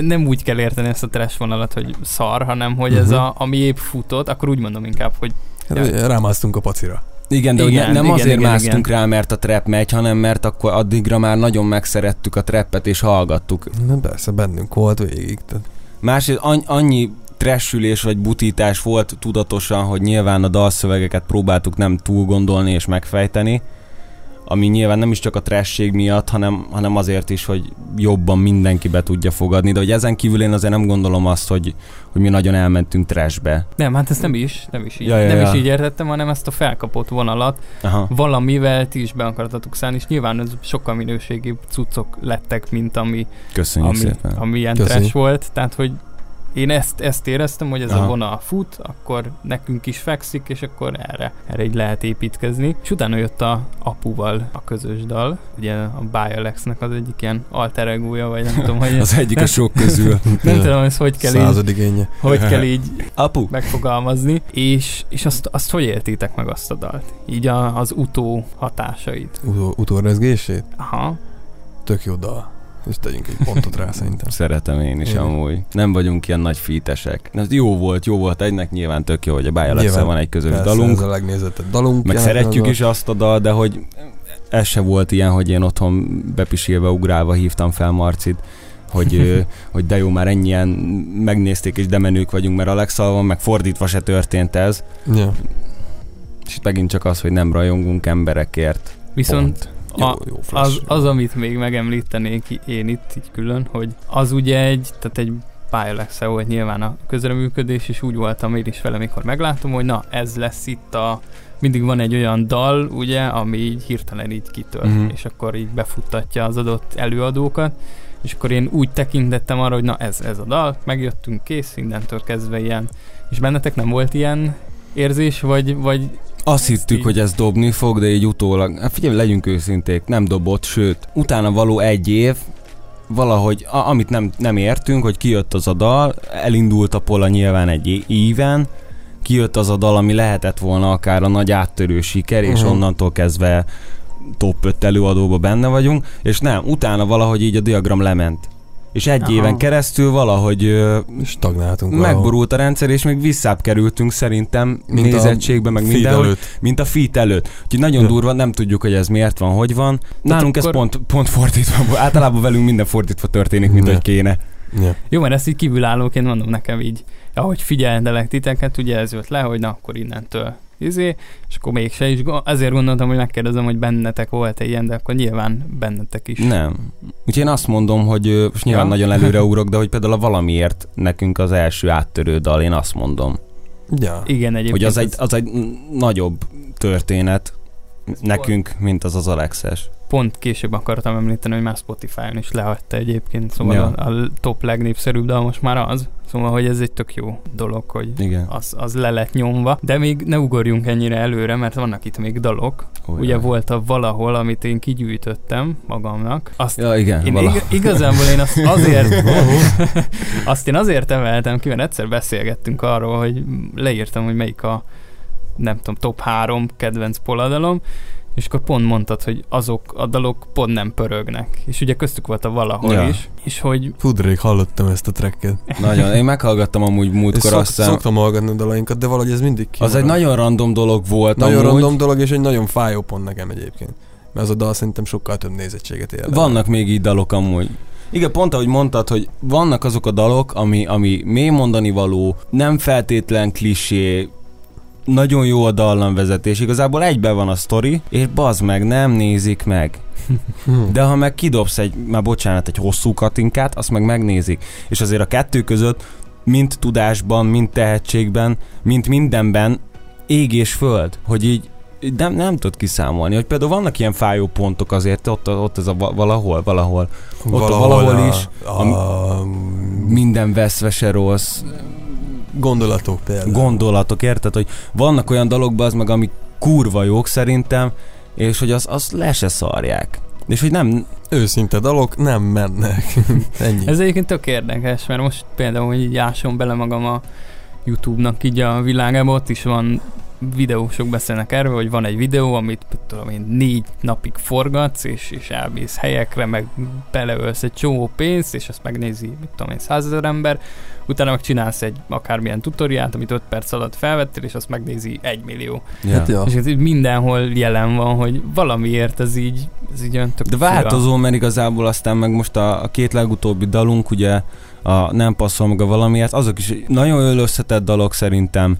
S1: nem úgy kell érteni ezt a trash vonalat, hogy szar, hanem hogy ez
S3: Mhm.
S1: a, ami épp futott, akkor úgy mondom inkább, hogy
S3: Hát, rámásztunk a pacira.
S2: Igen, de
S1: Igen,
S2: igen, nem
S1: igen,
S2: azért
S1: igen,
S2: másztunk
S1: igen.
S2: rá, mert a trap megy, hanem mert akkor addigra már nagyon megszerettük a trappet és hallgattuk.
S3: Na persze, bennünk volt végig. Tehát
S2: Másrészt an- annyi trashülés vagy butítás volt tudatosan, hogy nyilván a dalszövegeket próbáltuk nem túl gondolni és megfejteni, ami nyilván nem is csak a trashség miatt, hanem, hanem azért is, hogy jobban mindenki be tudja fogadni, de hogy ezen kívül én azért nem gondolom azt, hogy, hogy mi nagyon elmentünk trashbe.
S1: nem, hát ezt nem is, nem is így,
S2: Ja, ja,
S1: nem
S2: ja.
S1: is így értettem, hanem ezt a felkapott vonalat
S2: Aha.
S1: valamivel ti is be akartatok szállni, és nyilván ez sokkal minőségibb cuccok lettek, mint ami,
S2: Köszönjük
S1: ami,
S2: szépen.
S1: ami ilyen
S3: Köszi.
S1: trash volt, tehát hogy én ezt, ezt éreztem, hogy ez
S2: Aha.
S1: a vonal fut, akkor nekünk is fekszik, és akkor erre, erre így lehet építkezni. És utána jött a apuval a közös dal, ugye a Bialexnek az egyik ilyen alter egója, vagy nem tudom, hogy
S2: Az egyik a sok közül.
S1: nem tudom, ezt hogy kell így,
S3: Századig énje.
S1: hogy kell így
S2: Apu!
S1: megfogalmazni, és, és azt, azt hogy éltétek meg azt a dalt? Így a, az utó hatásait.
S3: Utó, utórezgését?
S1: Aha.
S3: Tök jó dal. És tegyünk egy pontot rá szerintem.
S2: Szeretem én is
S3: Igen.
S2: amúgy. Nem vagyunk ilyen nagy fítesek. Ez jó volt, jó volt egynek, nyilván tök jó, hogy a
S3: Nyilván.
S2: van egy közös
S3: Persze,
S2: dalunk.
S3: Ez a legnézettebb dalunk.
S2: Meg szeretjük is azt a dal, de hogy ez se volt ilyen, hogy én otthon bepisilve, ugrálva hívtam fel Marcit, hogy, hogy de jó, már ennyien megnézték és de menők vagyunk, mert Alexal van, meg fordítva se történt ez.
S3: Ja.
S2: És itt megint csak az, hogy nem rajongunk emberekért.
S1: Viszont
S2: Pont.
S3: Jó,
S1: A-
S3: jó flash.
S1: az, az, amit még megemlítenék én itt így külön, hogy az ugye egy, tehát egy pályalexe volt nyilván a közreműködés, és úgy voltam én is vele, mikor meglátom, hogy na, ez lesz itt a mindig van egy olyan dal, ugye, ami így hirtelen így kitör,
S2: Mhm.
S1: és akkor így befuttatja az adott előadókat, és akkor én úgy tekintettem arra, hogy na ez, ez a dal, megjöttünk, kész, mindentől kezdve ilyen. És bennetek nem volt ilyen érzés, vagy, vagy
S2: Azt hittük, hogy ez dobni fog, de így utólag, hát figyelj, legyünk őszinték, nem dobott, sőt, utána való egy év, valahogy, a, amit nem, nem értünk, hogy kijött az a dal, elindult a pola nyilván egy é- íven, kijött az a dal, ami lehetett volna akár a nagy áttörő siker, és
S3: Mhm.
S2: onnantól kezdve top 5 előadóba benne vagyunk, és nem, utána valahogy így a diagram lement. És egy
S1: Aha.
S2: éven keresztül valahogy
S3: Stagnáltunk valahol.
S2: megborult a rendszer, és még visszább kerültünk szerintem
S3: Mint
S2: nézettségbe, meg
S3: Feed előtt.
S2: mint a feat előtt. Úgyhogy nagyon
S3: Ja.
S2: durva, nem tudjuk, hogy ez miért van, hogy van. Nálunk ez
S1: akkor-
S2: pont, pont fordítva, általában velünk minden fordítva történik, mint
S3: Ja.
S2: hogy kéne.
S3: Ja.
S1: Jó, mert ezt így kívülállóként mondom nekem így, ahogy figyeldelek titeket, ugye ez jött le, hogy na akkor innentől izé, és akkor mégse is, ezért gondoltam, hogy megkérdezem, hogy bennetek volt-e ilyen, de akkor nyilván bennetek is.
S2: Nem. Úgyhogy én azt mondom, hogy most nyilván
S1: Ja.
S2: nagyon előreugrok, de hogy például a valamiért nekünk az első áttörő dal, én azt mondom,
S3: Ja.
S1: Igen, egyébként.
S2: hogy az egy,
S1: ez
S2: az egy nagyobb történet nekünk, mint az az Alexes.
S1: Pont később akartam említeni, hogy már Spotify-on is lehagyta egyébként, szóval
S2: Ja.
S1: a, a top legnépszerűbb dal most már az, szóval hogy ez egy tök jó dolog, hogy
S2: Igen.
S1: az, az le lett nyomva, de még ne ugorjunk ennyire előre, mert vannak itt még dalok.
S2: Ó,
S1: Ugye
S2: jaj.
S1: volt a valahol, amit én kigyűjtöttem magamnak. Azt
S2: Ja, igen.
S1: Én ig- igazából én azt azért, azt én azért emeltem ki, mert egyszer beszélgettünk arról, hogy leírtam, hogy melyik a nem tudom, top 3 kedvenc poladalom, és akkor pont mondtad, hogy azok a dalok pont nem pörögnek. És ugye köztük volt a valahol
S2: Ja.
S1: is, és hogy
S3: Fudrék, hallottam ezt a tracket.
S2: Nagyon. Én meghallgattam amúgy múltkor
S3: szok,
S2: aztán.
S3: szoktam hallgatni a dalainkat, de valahogy ez mindig
S2: Az egy
S3: kimarad.
S2: nagyon random dolog volt
S3: nagyon
S2: amúgy.
S3: random dolog, és egy nagyon fájó pont nekem egyébként. Mert az a dal szerintem sokkal több nézettséget ér.
S2: Vannak még így dalok amúgy. Igen, pont ahogy mondtad, hogy vannak azok a dalok, ami, ami mély mondani való, nem feltétlen klisé, nagyon jó a dallamvezetés, igazából egyben van a sztori, és bazd meg, nem nézik meg.
S3: Hm.
S2: De ha meg kidobsz egy, már bocsánat, egy hosszú katinkát, azt meg megnézik. És azért a kettő között, mint tudásban, mint tehetségben, mint mindenben, ég és föld, hogy így nem, nem tudod kiszámolni, hogy például vannak ilyen fájó pontok azért, ott, ott ez a va- valahol, valahol, Ott a valahol is,
S3: A, a,
S2: minden veszvese rossz,
S3: gondolatok például.
S2: gondolatok, érted, hogy vannak olyan dalokban az meg, amik kurva jók szerintem, és hogy az, az le se szarják. És hogy nem,
S3: Őszinte dalok nem mennek. Ennyi.
S1: ez egyébként tök érdekes, mert most például, hogy így ásom bele magam a YouTube-nak így a világába, ott is van videósok beszélnek erről, hogy van egy videó, amit mit tudom én, négy napig forgatsz, és, és elmész helyekre, meg beleölsz egy csomó pénzt, és azt megnézi, mit tudom én, százezer ember, utána meg csinálsz egy akármilyen tutoriát, amit 5 perc alatt felvettél, és azt megnézi egy millió.
S2: ja.
S3: Hát ja.
S1: És ez így mindenhol jelen van, hogy valamiért ez így, ez így olyan tök
S2: De
S1: fura.
S2: változó, mert igazából aztán meg most a, a két legutóbbi dalunk, ugye a Nem passzol meg a valamiért, azok is nagyon összetett dalok szerintem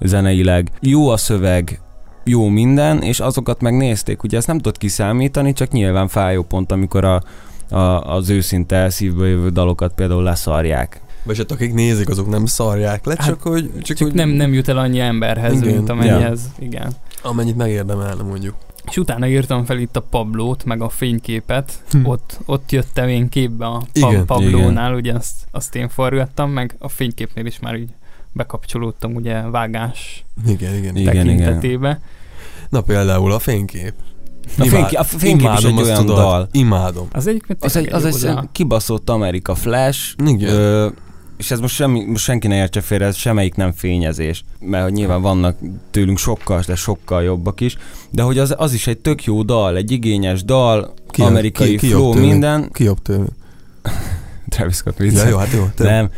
S2: zeneileg. Jó a szöveg, jó minden, és azokat megnézték. Ugye ezt nem tudod kiszámítani, csak nyilván fájó pont, amikor a, a, az őszinte szívből jövő dalokat például leszarják.
S3: Vagy hát akik nézik, azok nem szarják le,
S1: Hát,
S3: csak hogy... Csak,
S1: Csak
S3: hogy
S1: nem, nem jut el annyi emberhez,
S3: Igen.
S1: mint amennyihez. Igen.
S3: Amennyit megérdemelne mondjuk.
S1: És utána írtam fel itt a Pablót, meg a fényképet.
S3: Hm.
S1: Ott, ott jöttem én képbe a
S3: Igen,
S1: pa- Pablónál, ugye azt, azt én forgattam, meg a fényképnél is már így bekapcsolódtam ugye vágás
S3: Igen, igen.
S2: Igen,
S1: tekintetébe.
S3: Na például a fénykép.
S2: A,
S3: Imád-
S2: fénykép, a fénykép is egy olyan
S3: tudod,
S2: dal.
S3: Imádom.
S1: Az egyébként
S2: Az egy, az egy kibaszott Amerika Flash,
S3: Igen.
S2: Ö, és ez most, semmi, most senki ne értse félre, ez semmelyik nem fényezés, mert hogy nyilván vannak tőlünk sokkal, de sokkal jobbak is, de hogy az, az is egy tök jó dal, egy igényes dal,
S3: Ki-
S2: amerikai
S3: ki- ki
S2: flow,
S3: tőlünk?
S2: minden.
S3: Ki jobb tőlünk?
S2: Travis Scott
S3: Ja,
S2: vicc.
S3: jó, hát jó. Te
S2: nem.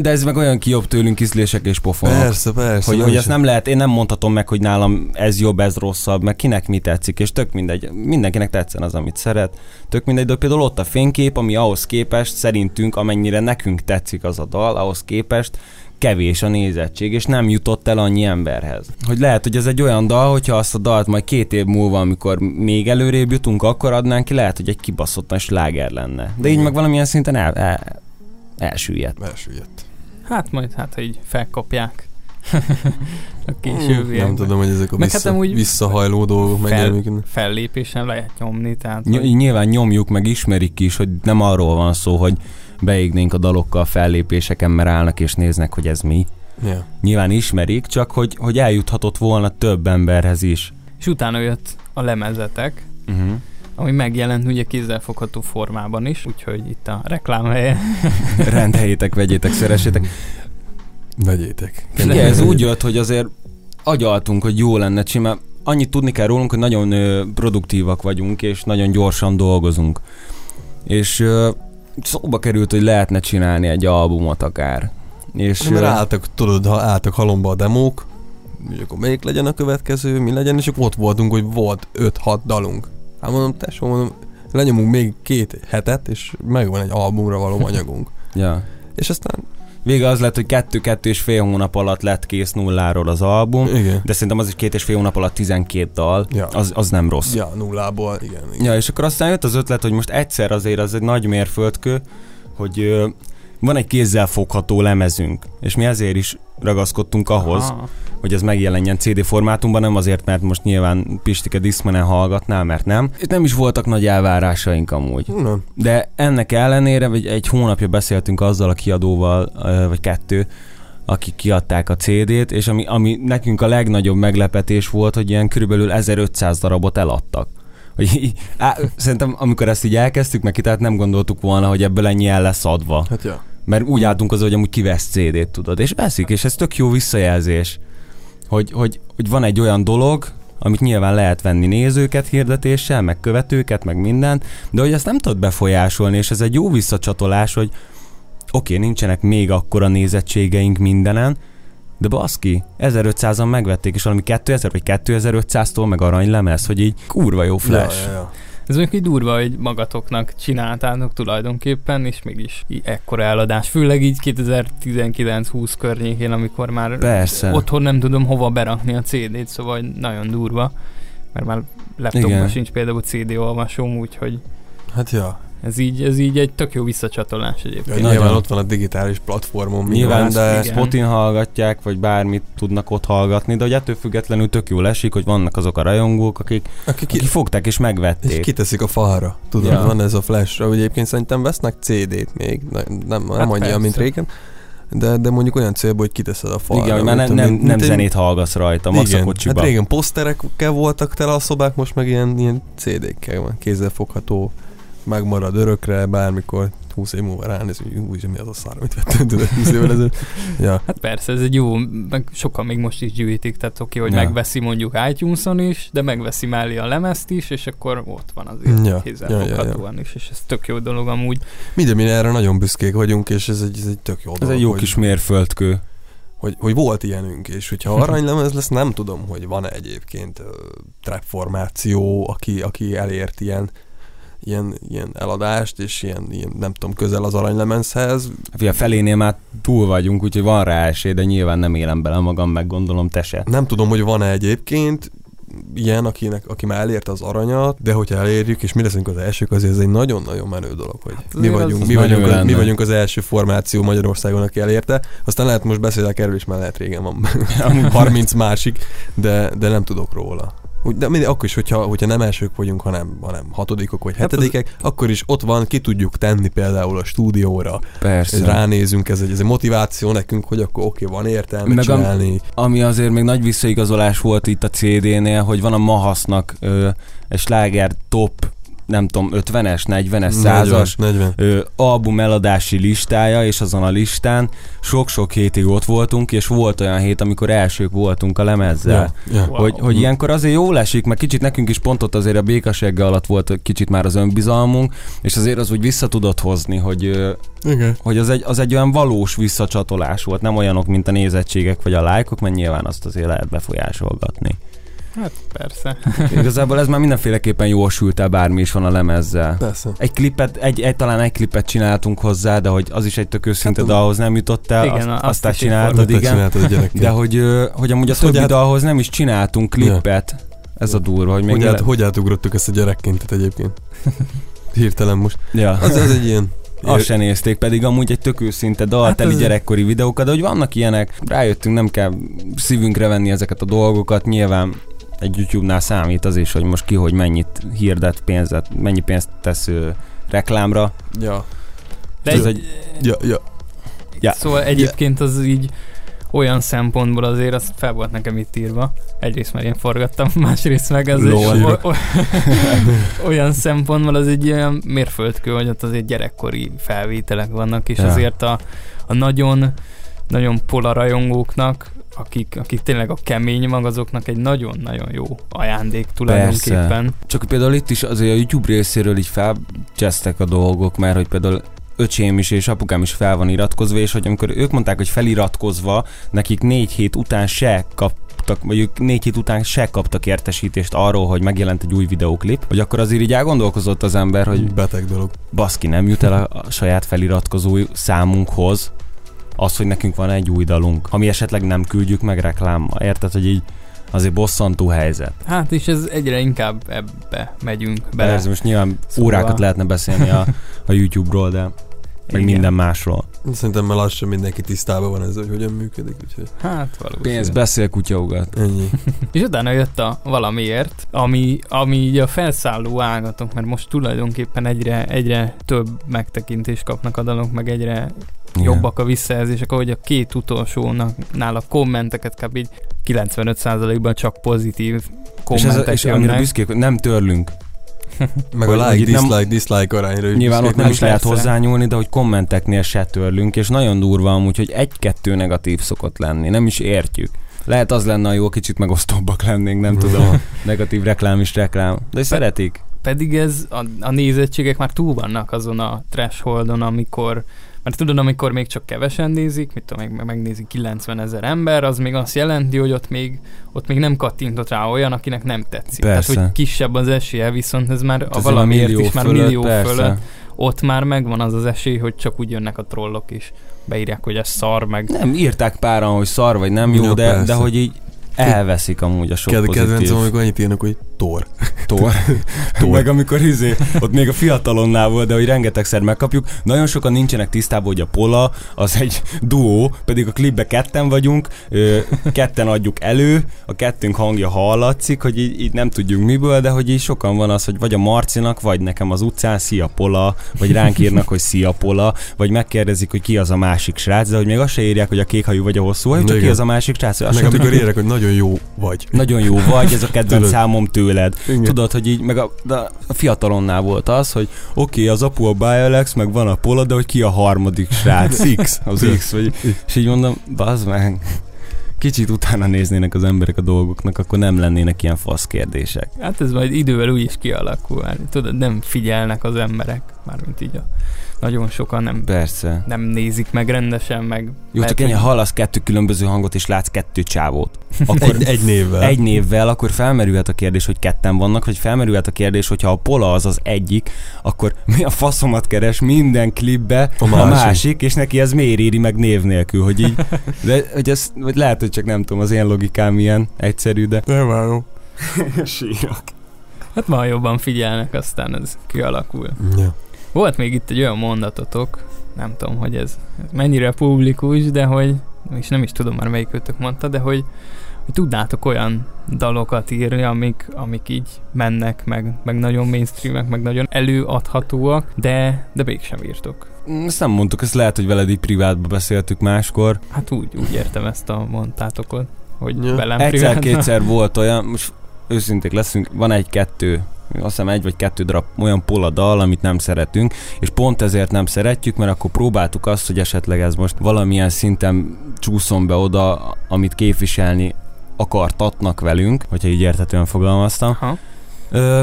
S2: De ez meg olyan ki jobb tőlünk ízlések és pofonok.
S3: Persze, persze.
S2: Hogy,
S3: nem
S2: hogy ezt nem lehet, én nem mondhatom meg, hogy nálam ez jobb, ez rosszabb, meg kinek mi tetszik, és tök mindegy, mindenkinek tetszen az, amit szeret, tök mindegy, de például ott a fénykép, ami ahhoz képest szerintünk, amennyire nekünk tetszik az a dal, ahhoz képest kevés a nézettség, és nem jutott el annyi emberhez. Hogy lehet, hogy ez egy olyan dal, hogyha azt a dalt majd két év múlva, amikor még előrébb jutunk, akkor adnánk ki, lehet, hogy egy kibaszottan sláger lenne. De így meg valamilyen szinten el, el, elsüllyedt.
S3: Elsüllyedt.
S1: Hát majd, hát ha így felkapják a későbbiekben.
S3: Nem tudom, hogy ezek a
S1: Meg
S3: vissza,
S1: hát amúgy
S3: visszahajló dolgok
S1: fel-. Fellépésen lehet nyomni, tehát...
S2: Ny-
S1: hogy-
S2: nyilván nyomjuk, meg ismerik is, hogy nem arról van szó, hogy beégnénk a dalokkal fellépéseken, mert állnak és néznek, hogy ez mi.
S3: Ja.
S2: Nyilván ismerik, csak hogy, hogy eljuthatott volna több emberhez is.
S1: És utána jött a lemezetek,
S2: Uh-huh.
S1: Ami megjelent ugye kézzelfogható formában is, úgyhogy itt a reklámhelye.
S2: Rendeljétek, vegyétek, szeressétek.
S3: Vegyétek.
S2: Ugye ez úgy jött, hogy azért agyaltunk, hogy jó lenne csinálni. Annyit tudni kell rólunk, hogy nagyon ö, produktívak vagyunk, és nagyon gyorsan dolgozunk. És ö, szóba került, hogy lehetne csinálni egy albumot akár. És
S3: Mert
S2: ö,
S3: álltak, tudod, ha álltak halomba a demók, hogy akkor melyik legyen a következő, mi legyen, és akkor ott voltunk, hogy volt 5-6 dalunk. Hát mondom, tesó, mondom, lenyomunk még két hetet, és megvan egy albumra való anyagunk.
S2: ja.
S3: És aztán,
S2: Vége az lett, hogy kettő-kettő és fél hónap alatt lett kész nulláról az album,
S3: igen.
S2: de szerintem az is két és fél hónap alatt 12 dal,
S3: Ja.
S2: az, az nem rossz.
S3: Ja, nullából, igen. igen.
S2: Ja, és akkor aztán jött az ötlet, hogy most egyszer azért az egy nagy mérföldkő, hogy ö, van egy kézzel fogható lemezünk, és mi ezért is ragaszkodtunk ahhoz,
S1: Ah,
S2: hogy ez megjelenjen CD formátumban, nem azért, mert most nyilván Pistike Discmanen hallgatnál, mert nem. Itt nem is voltak nagy elvárásaink amúgy.
S3: Na,
S2: De ennek ellenére, vagy egy hónapja beszéltünk azzal a kiadóval, vagy kettő, akik kiadták a CD-t, és ami, ami nekünk a legnagyobb meglepetés volt, hogy ilyen körülbelül 1500 darabot eladtak. Hogy így, á, szerintem amikor ezt így elkezdtük meg, tehát nem gondoltuk volna, hogy ebből ennyi el lesz adva.
S3: hát ja.
S2: Mert úgy álltunk az, hogy amúgy kivesz CD-t, tudod, és veszik, és ez tök jó visszajelzés. hogy, hogy, hogy van egy olyan dolog, amit nyilván lehet venni nézőket hirdetéssel, meg követőket, meg mindent, de hogy ezt nem tudod befolyásolni, és ez egy jó visszacsatolás, hogy oké, okay, nincsenek még akkora nézettségeink mindenen, de baszki, 1500-an megvették, és valami 2000 vagy 2500-tól meg aranylemez, hogy így kurva jó flash.
S3: Ja, ja, ja.
S1: Ez mondjuk így durva, hogy magatoknak csináltátok tulajdonképpen, és mégis ekkora eladás. Főleg így 2019-20 környékén, amikor már
S2: Persze.
S1: otthon nem tudom hova berakni a CD-t, szóval nagyon durva. Mert már laptopban sincs például CD olvasom, úgyhogy
S3: Hát ja.
S1: Ez így, ez így egy tök jó visszacsatolás
S3: ja
S1: egyébként.
S2: Nagyon.
S3: nyilván ott van a digitális platformon
S2: Nyilván
S3: minden, de
S1: igen.
S2: Spotin hallgatják, vagy bármit tudnak ott hallgatni, de hogy ettől függetlenül tök jól esik, hogy vannak azok a rajongók, akik,
S3: akik ki,
S2: akik fogták és
S3: és
S2: megvették.
S3: kiteszik a falra. Tudod,
S2: Ja.
S3: ja. van ez a flashra, hogy egyébként szerintem vesznek CD-t még, nem, nem,
S1: Hát
S3: annyi,
S1: persze.
S3: mint régen, de, de mondjuk olyan célból, hogy kiteszed a falra.
S2: Igen,
S3: Mit
S2: nem, nem,
S3: én,
S2: nem
S3: mint
S2: zenét hallgatsz rajta, max a kocsiba.
S3: hát régen poszterekkel voltak tele a szobák, most meg ilyen, ilyen CD-kkel van, kézzelfogható, megmarad örökre, bármikor 20 év múlva ránéz, hogy úgy, mi az a szar, amit vettem tudod 20 évvel ezelőtt. Ja,
S1: Hát persze, ez egy jó, meg sokan még most is gyűjtik, tehát oké, hogy
S2: Ja.
S1: megveszi mondjuk iTunes-on is, de megveszi mellé a lemezt is, és akkor ott van azért
S3: Ja,
S1: kézzelfoghatóan is, és ez tök jó dolog amúgy.
S3: minden, mi erre nagyon büszkék vagyunk, és ez egy, ez egy tök jó
S2: Ez
S3: dolog,
S2: egy jó
S3: hogy,
S2: kis mérföldkő.
S3: hogy, hogy, volt ilyenünk, és hogyha aranylemez lesz, nem tudom, hogy van-e egyébként uh, trap formáció, aki, aki elért ilyen ilyen, ilyen eladást, és ilyen, ilyen, nem tudom, közel az aranylemezhez.
S2: Fia, felénél már túl vagyunk, úgyhogy van rá esély, de nyilván nem élem bele magam, meg gondolom te se.
S3: Nem tudom, hogy van-e egyébként ilyen, akinek, aki már elérte az aranyat, de hogyha elérjük, és mi leszünk az elsők, azért ez egy nagyon-nagyon menő dolog, hogy mi
S1: azért
S3: vagyunk,
S1: az
S3: mi, vagyunk,
S2: lenne.
S3: mi vagyunk az első formáció Magyarországon, aki elérte. Aztán lehet most beszélek erről is, mert lehet régen van 30 másik, de, de nem tudok róla. De mindig, akkor is, hogyha, hogyha nem elsők vagyunk, hanem, hanem hatodikok vagy
S1: Hát az-
S3: hetedikek, akkor is ott van, ki tudjuk tenni például a stúdióra.
S2: Persze.
S3: Ránézünk, ez egy, ez egy motiváció nekünk, hogy akkor oké, van értelme
S2: Meg am-
S3: csinálni.
S2: Ami azért még nagy visszaigazolás volt itt a CD-nél, hogy van a Mahasznak ö, egy sláger top, nem tudom, 50-es, 40-es, 100-as
S3: 40.
S2: ö, album eladási listája, és azon a listán sok-sok hétig ott voltunk, és volt olyan hét, amikor elsők voltunk a lemezzel.
S3: Ja, ja.
S1: Wow.
S2: Hogy, hogy ilyenkor azért jól esik, meg kicsit nekünk is pont ott azért a békasegge alatt volt kicsit már az önbizalmunk, és azért az úgy vissza tudott hozni, hogy,
S3: Igen.
S2: hogy az, egy, az egy olyan valós visszacsatolás volt, nem olyanok, mint a nézettségek vagy a lájkok, mert nyilván azt azért lehet befolyásolgatni.
S1: Hát persze.
S2: Igazából ez már mindenféleképpen jól sült el, bármi is van a lemezzel.
S3: Persze.
S2: Egy klipet, egy, egy, talán egy klipet csináltunk hozzá, de hogy az is egy tök őszinte,
S3: Hát
S2: de
S3: az-
S2: ahhoz nem jutott el,
S1: Igen,
S2: azt,
S1: azt
S2: aztán
S1: is
S2: csináltad, igen.
S3: csináltad.
S2: De hogy, hogy amúgy a
S3: hogy
S2: többi
S3: át-
S2: dalhoz nem is csináltunk klipet. Ez a durva, hogy még
S3: hogy, át, hogy átugrottuk ezt a gyerekkintet egyébként? Hirtelen most.
S2: Ja.
S3: Az, ez egy ilyen...
S2: Azt se nézték, pedig amúgy egy tök őszinte dal,
S1: Hát
S2: gyerekkori videókat, de hogy vannak ilyenek, rájöttünk, nem kell szívünkre venni ezeket a dolgokat, nyilván egy YouTube-nál számít az is, hogy most ki, hogy mennyit hirdet pénzet, mennyi pénzt tesz ö, reklámra.
S3: Ja.
S1: De
S2: Ez
S1: egy,
S3: Ja, ja.
S2: Ja.
S1: Szóval egyébként az így olyan szempontból azért az fel volt nekem itt írva. Egyrészt mert én forgattam, másrészt meg egy, o- o- olyan szempontból az egy olyan mérföldkő, hogy ott azért gyerekkori felvételek vannak, és
S2: Ja.
S1: azért a, a nagyon nagyon pola rajongóknak, akik, akik tényleg a kemény mag, azoknak egy nagyon-nagyon jó ajándék tulajdonképpen.
S2: Csak például itt is azért a YouTube részéről így felcsesztek a dolgok, mert hogy például öcsém is és apukám is fel van iratkozva, és hogy amikor ők mondták, hogy feliratkozva, nekik négy hét után se kaptak, vagy ők négy hét után se kaptak értesítést arról, hogy megjelent egy új videóklip, hogy akkor azért így elgondolkozott az ember, hogy
S3: Beteg dolog.
S2: baszki, nem jut el a, a saját feliratkozó számunkhoz az, hogy nekünk van egy új dalunk, ami esetleg nem küldjük meg reklámmal. Érted, hogy így azért bosszantó helyzet.
S1: Hát és ez egyre inkább ebbe megyünk bele.
S2: Persze, most nyilván
S1: Szóval-
S2: órákat lehetne beszélni a, a YouTube-ról, de meg
S1: Igen.
S2: minden másról.
S3: Szerintem már lassan mindenki tisztában van ezzel, hogy hogyan működik, úgyhogy
S1: Hát valószínű.
S2: Pénz, beszél, kutyaugat.
S3: ennyi.
S1: És utána jött a valamiért, ami, ami így a felszálló ágatok, mert most tulajdonképpen egyre, egyre több megtekintést kapnak a dalok, meg egyre
S2: Igen.
S1: jobbak a visszajelzések, ahogy a két utolsónak nála kommenteket kap így 95%-ban csak pozitív
S2: És,
S1: kommentek
S2: ez, és amire büszkék, hogy nem tőlünk.
S3: Meg a like,
S2: itt nem-
S3: dislike, dislike arányra.
S2: Nyilván ott nem is lehet
S1: persze.
S2: hozzányúlni, de hogy kommenteknél se törlünk, és nagyon durva amúgy, hogy egy-kettő negatív szokott lenni, nem is értjük. Lehet az lenne a jó, kicsit megosztóbbak lennénk, nem tudom. Negatív reklám is reklám. De szeretik.
S1: Pedig ez a, a nézettségek már túl vannak azon a thresholdon, amikor mert tudod, amikor még csak kevesen nézik, mit tudom, meg, megnézik 90 ezer ember, az még azt jelenti, hogy ott még, ott még nem kattintott rá olyan, akinek nem tetszik.
S2: Persze.
S1: Tehát, hogy kisebb az esélye, viszont ez már a valamiért is már
S2: fölött,
S1: millió
S2: persze.
S1: fölött, ott már megvan az az esély, hogy csak úgy jönnek a trollok is. Beírják, hogy ez szar, meg
S2: Nem, írták páran, hogy szar vagy nem jó,
S3: Ja,
S2: de,
S3: persze.
S2: de hogy így elveszik amúgy a sok
S3: Ked-
S2: pozitív
S3: kedvencem, amikor annyit írnak, hogy tor.
S2: tor.
S3: Tor.
S2: Meg amikor izé, ott még a fiatalonnál volt, de hogy rengetegszer megkapjuk. Nagyon sokan nincsenek tisztában, hogy a Pola az egy duó, pedig a klipbe ketten vagyunk, ö, ketten adjuk elő, a kettőnk hangja hallatszik, hogy így, így nem tudjuk miből, de hogy így sokan van az, hogy vagy a Marcinak, vagy nekem az utcán, szia Pola, vagy ránk írnak, hogy szia Pola, vagy megkérdezik, hogy ki az a másik srác, de hogy még azt se írják, hogy a kékhajú vagy a hosszú hajú, csak ki az a másik srác. Azt
S3: Meg amikor írják, hogy nagyon jó vagy.
S2: Nagyon jó vagy, ez a kedvenc számom tőled.
S3: Igen.
S2: Tudod, hogy így, meg a, de a fiatalonnál volt az, hogy oké, okay, az apu a Bialex, meg van a Pola, de hogy ki a harmadik srác?
S3: X.
S2: Az X, vagy, és így mondom, bazd meg, kicsit utána néznének az emberek a dolgoknak, akkor nem lennének ilyen fasz kérdések.
S1: hát ez majd idővel úgy is kialakul. Hát, tudod, nem figyelnek az emberek, mármint így a nagyon sokan nem,
S2: Persze.
S1: nem nézik meg rendesen, meg
S2: Jó, csak ennyi, hallasz kettő különböző hangot, és látsz kettő csávót. Akkor
S3: Egy, egy névvel.
S2: egy névvel, akkor felmerülhet a kérdés, hogy ketten vannak, vagy felmerülhet a kérdés, hogy ha a Pola az az egyik, akkor mi a faszomat keres minden klipbe a másik. a másik és neki ez miért éri meg név nélkül, hogy így, de hogy ez, vagy lehet, hogy csak nem tudom, az én logikám ilyen egyszerű, de
S3: Nem várom.
S2: sírok.
S1: Hát ma jobban figyelnek, aztán ez kialakul.
S3: Ja.
S1: Volt még itt egy olyan mondatotok, nem tudom, hogy ez mennyire publikus, de hogy, és nem is tudom már melyik őtök mondta, de hogy, hogy tudnátok olyan dalokat írni, amik, amik így mennek, meg, meg nagyon mainstreamek, meg nagyon előadhatóak, de, de mégsem írtok.
S2: Ezt nem mondtuk, ezt lehet, hogy veled így privátba beszéltük máskor.
S1: Hát úgy, úgy értem ezt a mondtátokat, hogy
S3: Ja.
S1: velem privátban.
S2: Egyszer-kétszer volt olyan, most őszinték leszünk, van egy-kettő azt hiszem egy vagy kettő darab olyan pola dal, amit nem szeretünk, és pont ezért nem szeretjük, mert akkor próbáltuk azt, hogy esetleg ez most valamilyen szinten csúszom be oda, amit képviselni akartatnak velünk, hogyha így érthetően fogalmaztam.
S1: Aha.
S2: Ö,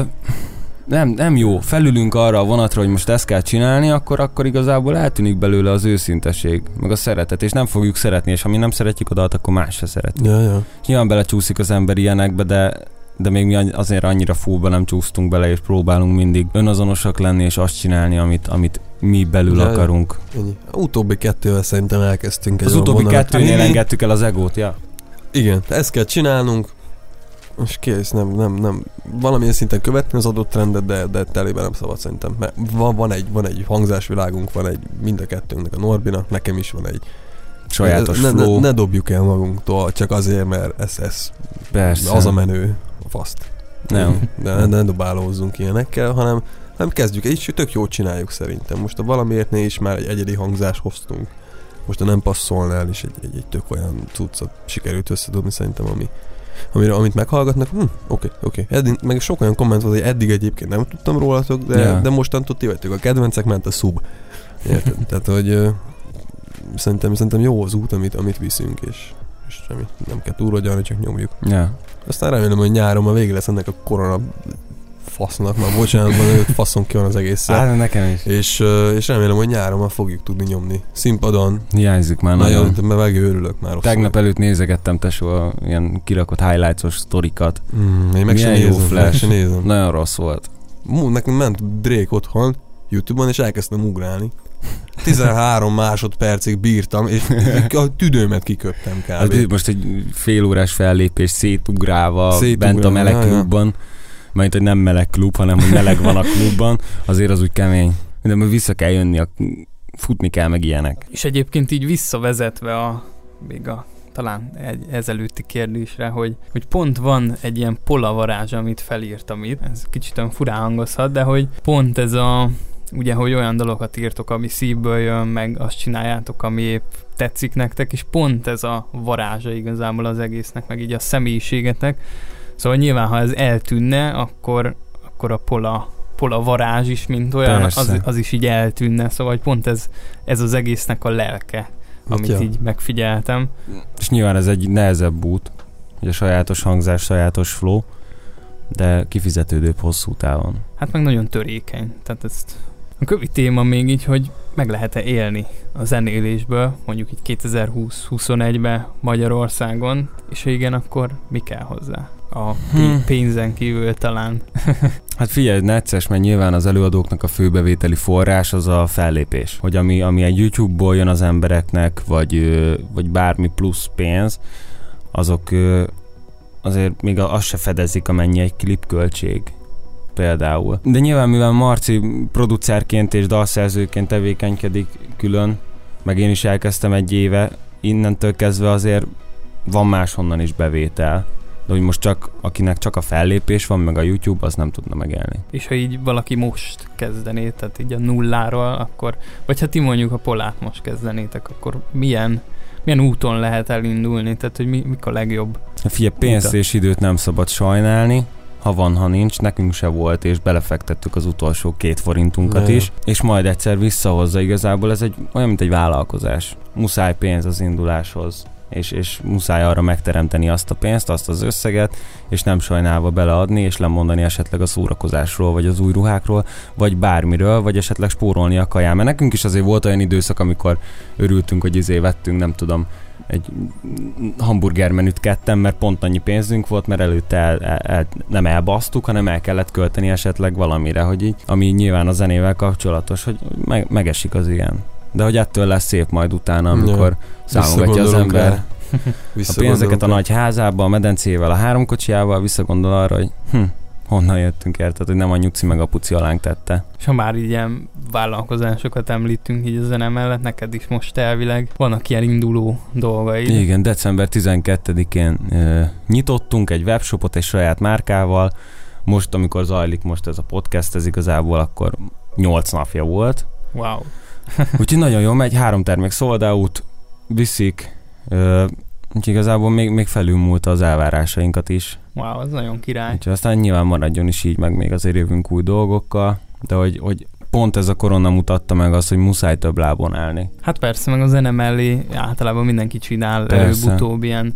S2: nem, nem jó. Felülünk arra a vonatra, hogy most ezt kell csinálni, akkor, akkor igazából eltűnik belőle az őszinteség, meg a szeretet, és nem fogjuk szeretni, és ha mi nem szeretjük a dalt, akkor más se szeret.
S3: Ja, ja.
S2: Nyilván belecsúszik az ember ilyenekbe, de de még mi azért annyira fúlba nem csúsztunk bele, és próbálunk mindig önazonosak lenni, és azt csinálni, amit, amit mi belül
S3: Ja,
S2: akarunk.
S3: Ennyi. Utóbbi kettővel szerintem elkezdtünk egy
S2: Az utóbbi
S3: vonalat
S2: kettőnél engedtük el az egót, ja?
S3: Igen, ezt kell csinálnunk, és kész, nem, nem, nem, valamilyen szinten követni az adott trendet, de, de telébe nem szabad szerintem, mert van, van, egy, van egy hangzásvilágunk, van egy, mind a kettőnknek, a Norbinak, nekem is van egy.
S2: Sajátos
S3: ne,
S2: flow.
S3: ne, ne, dobjuk el magunktól, csak azért, mert ez, ez
S2: Persze.
S3: az a menő, faszt.
S2: Nem.
S3: De ne, dobálózzunk ilyenekkel, hanem nem kezdjük, és tök jót csináljuk szerintem. Most a valamiértnél is már egy egyedi hangzást hoztunk. Most a nem passzolnál is egy, egy, egy tök olyan cuccot sikerült összedobni szerintem, ami, amire, amit meghallgatnak, hm, oké, oké. Eddig, meg sok olyan komment volt, hogy eddig egyébként nem tudtam rólatok, de, yeah. de mostantól ti vagytok a kedvencek, ment a sub. Érted? Tehát, hogy szerintem, szerintem jó az út, amit, amit viszünk, és, és semmi, nem kell túl csak nyomjuk.
S2: Ja.
S3: Aztán remélem, hogy nyáron már vége lesz ennek a korona fasznak, már bocsánatban, hogy faszon ki van az egész.
S2: Hát nekem is.
S3: És, és remélem, hogy nyáron már fogjuk tudni nyomni. Színpadon.
S2: Hiányzik már
S3: Nagyon,
S2: nagyon.
S3: mert megőrülök már.
S2: Tegnap előtt nézegettem tesó a ilyen kirakott highlights-os sztorikat.
S3: Mm, én meg sem
S2: jó
S3: nézem,
S2: flash.
S3: sem nézem.
S2: Nagyon rossz volt.
S3: Mú, nekem ment Drake otthon, Youtube-on, és elkezdtem ugrálni. 13 másodpercig bírtam, és a tüdőmet kiköptem
S2: Hát
S3: kb.
S2: most egy fél órás fellépés szétugrálva,
S3: Szétugrálva,
S2: bent a meleg klubban. Mert hogy nem meleg klub, hanem hogy meleg van a klubban, azért az úgy kemény. De majd vissza kell jönni, a, futni kell meg ilyenek.
S1: És egyébként így visszavezetve a, még a talán egy ezelőtti kérdésre, hogy, hogy pont van egy ilyen polavarázs, amit felírtam itt, ez kicsit olyan furán hangozhat, de hogy pont ez a, ugye, hogy olyan dalokat írtok, ami szívből jön, meg azt csináljátok, ami épp tetszik nektek, és pont ez a varázsa igazából az egésznek, meg így a személyiségetek. Szóval nyilván, ha ez eltűnne, akkor, akkor a pola pola varázs is, mint olyan,
S2: Persze.
S1: az, az, is így eltűnne, szóval pont ez, ez az egésznek a lelke amit
S3: ja.
S1: így megfigyeltem.
S2: És nyilván ez egy nehezebb út, hogy a sajátos hangzás, sajátos flow, de kifizetődőbb hosszú távon.
S1: Hát meg nagyon törékeny. Tehát ezt a kövi téma még így, hogy meg lehet-e élni a zenélésből, mondjuk így 2020-21-ben Magyarországon, és ha igen, akkor mi kell hozzá? A
S2: Hmm.
S1: pénzen kívül talán.
S2: Hát figyelj, necces, mert nyilván az előadóknak a főbevételi forrás az a fellépés. Hogy ami, ami egy YouTube-ból jön az embereknek, vagy, vagy bármi plusz pénz, azok azért még azt se fedezik, amennyi egy klipköltség például. De nyilván, mivel Marci producerként és dalszerzőként tevékenykedik külön, meg én is elkezdtem egy éve, innentől kezdve azért van máshonnan is bevétel. De hogy most csak, akinek csak a fellépés van, meg a YouTube, az nem tudna megélni.
S1: És ha így valaki most kezdené, tehát így a nulláról, akkor, vagy ha ti mondjuk a polát most kezdenétek, akkor milyen, milyen úton lehet elindulni? Tehát, hogy mi, mik a legjobb?
S2: Figyelj, pénzt
S1: Uta.
S2: és időt nem szabad sajnálni, ha van, ha nincs, nekünk se volt, és belefektettük az utolsó két forintunkat
S3: Ne.
S2: is, és majd egyszer visszahozza igazából, ez egy olyan, mint egy vállalkozás. Muszáj pénz az induláshoz, és, és muszáj arra megteremteni azt a pénzt, azt az összeget, és nem sajnálva beleadni, és lemondani esetleg a szórakozásról, vagy az új ruhákról, vagy bármiről, vagy esetleg spórolni a kaján. Mert nekünk is azért volt olyan időszak, amikor örültünk, hogy izé vettünk, nem tudom, egy hamburgermenüt ketten, mert pont annyi pénzünk volt, mert előtte el, el, el, nem elbasztuk, hanem el kellett költeni esetleg valamire, hogy így, ami nyilván a zenével kapcsolatos, hogy meg, megesik az ilyen. De hogy ettől lesz szép majd utána, amikor számogatja az ember
S3: rá.
S2: a pénzeket a nagy házába, a medencével, a háromkocsiával, visszagondol arra, hogy hm, honnan jöttünk érted, hogy nem a nyuci meg a puci alánk tette.
S1: És ha már ilyen vállalkozásokat említünk így a zene mellett, neked is most elvileg vannak ilyen induló dolgaid.
S2: Igen, december 12-én ö, nyitottunk egy webshopot egy saját márkával, most, amikor zajlik most ez a podcast, ez igazából akkor 8 napja volt.
S1: Wow.
S2: Úgyhogy nagyon jól megy, három termék sold out, viszik, ö, úgyhogy igazából még, még felülmúlta az elvárásainkat is.
S1: Wow, az nagyon király.
S2: Úgyhogy aztán nyilván maradjon is így, meg még azért jövünk új dolgokkal, de hogy, hogy pont ez a korona mutatta meg azt, hogy muszáj több lábon állni.
S1: Hát persze, meg a zene mellé általában mindenki csinál előbb-utóbb ilyen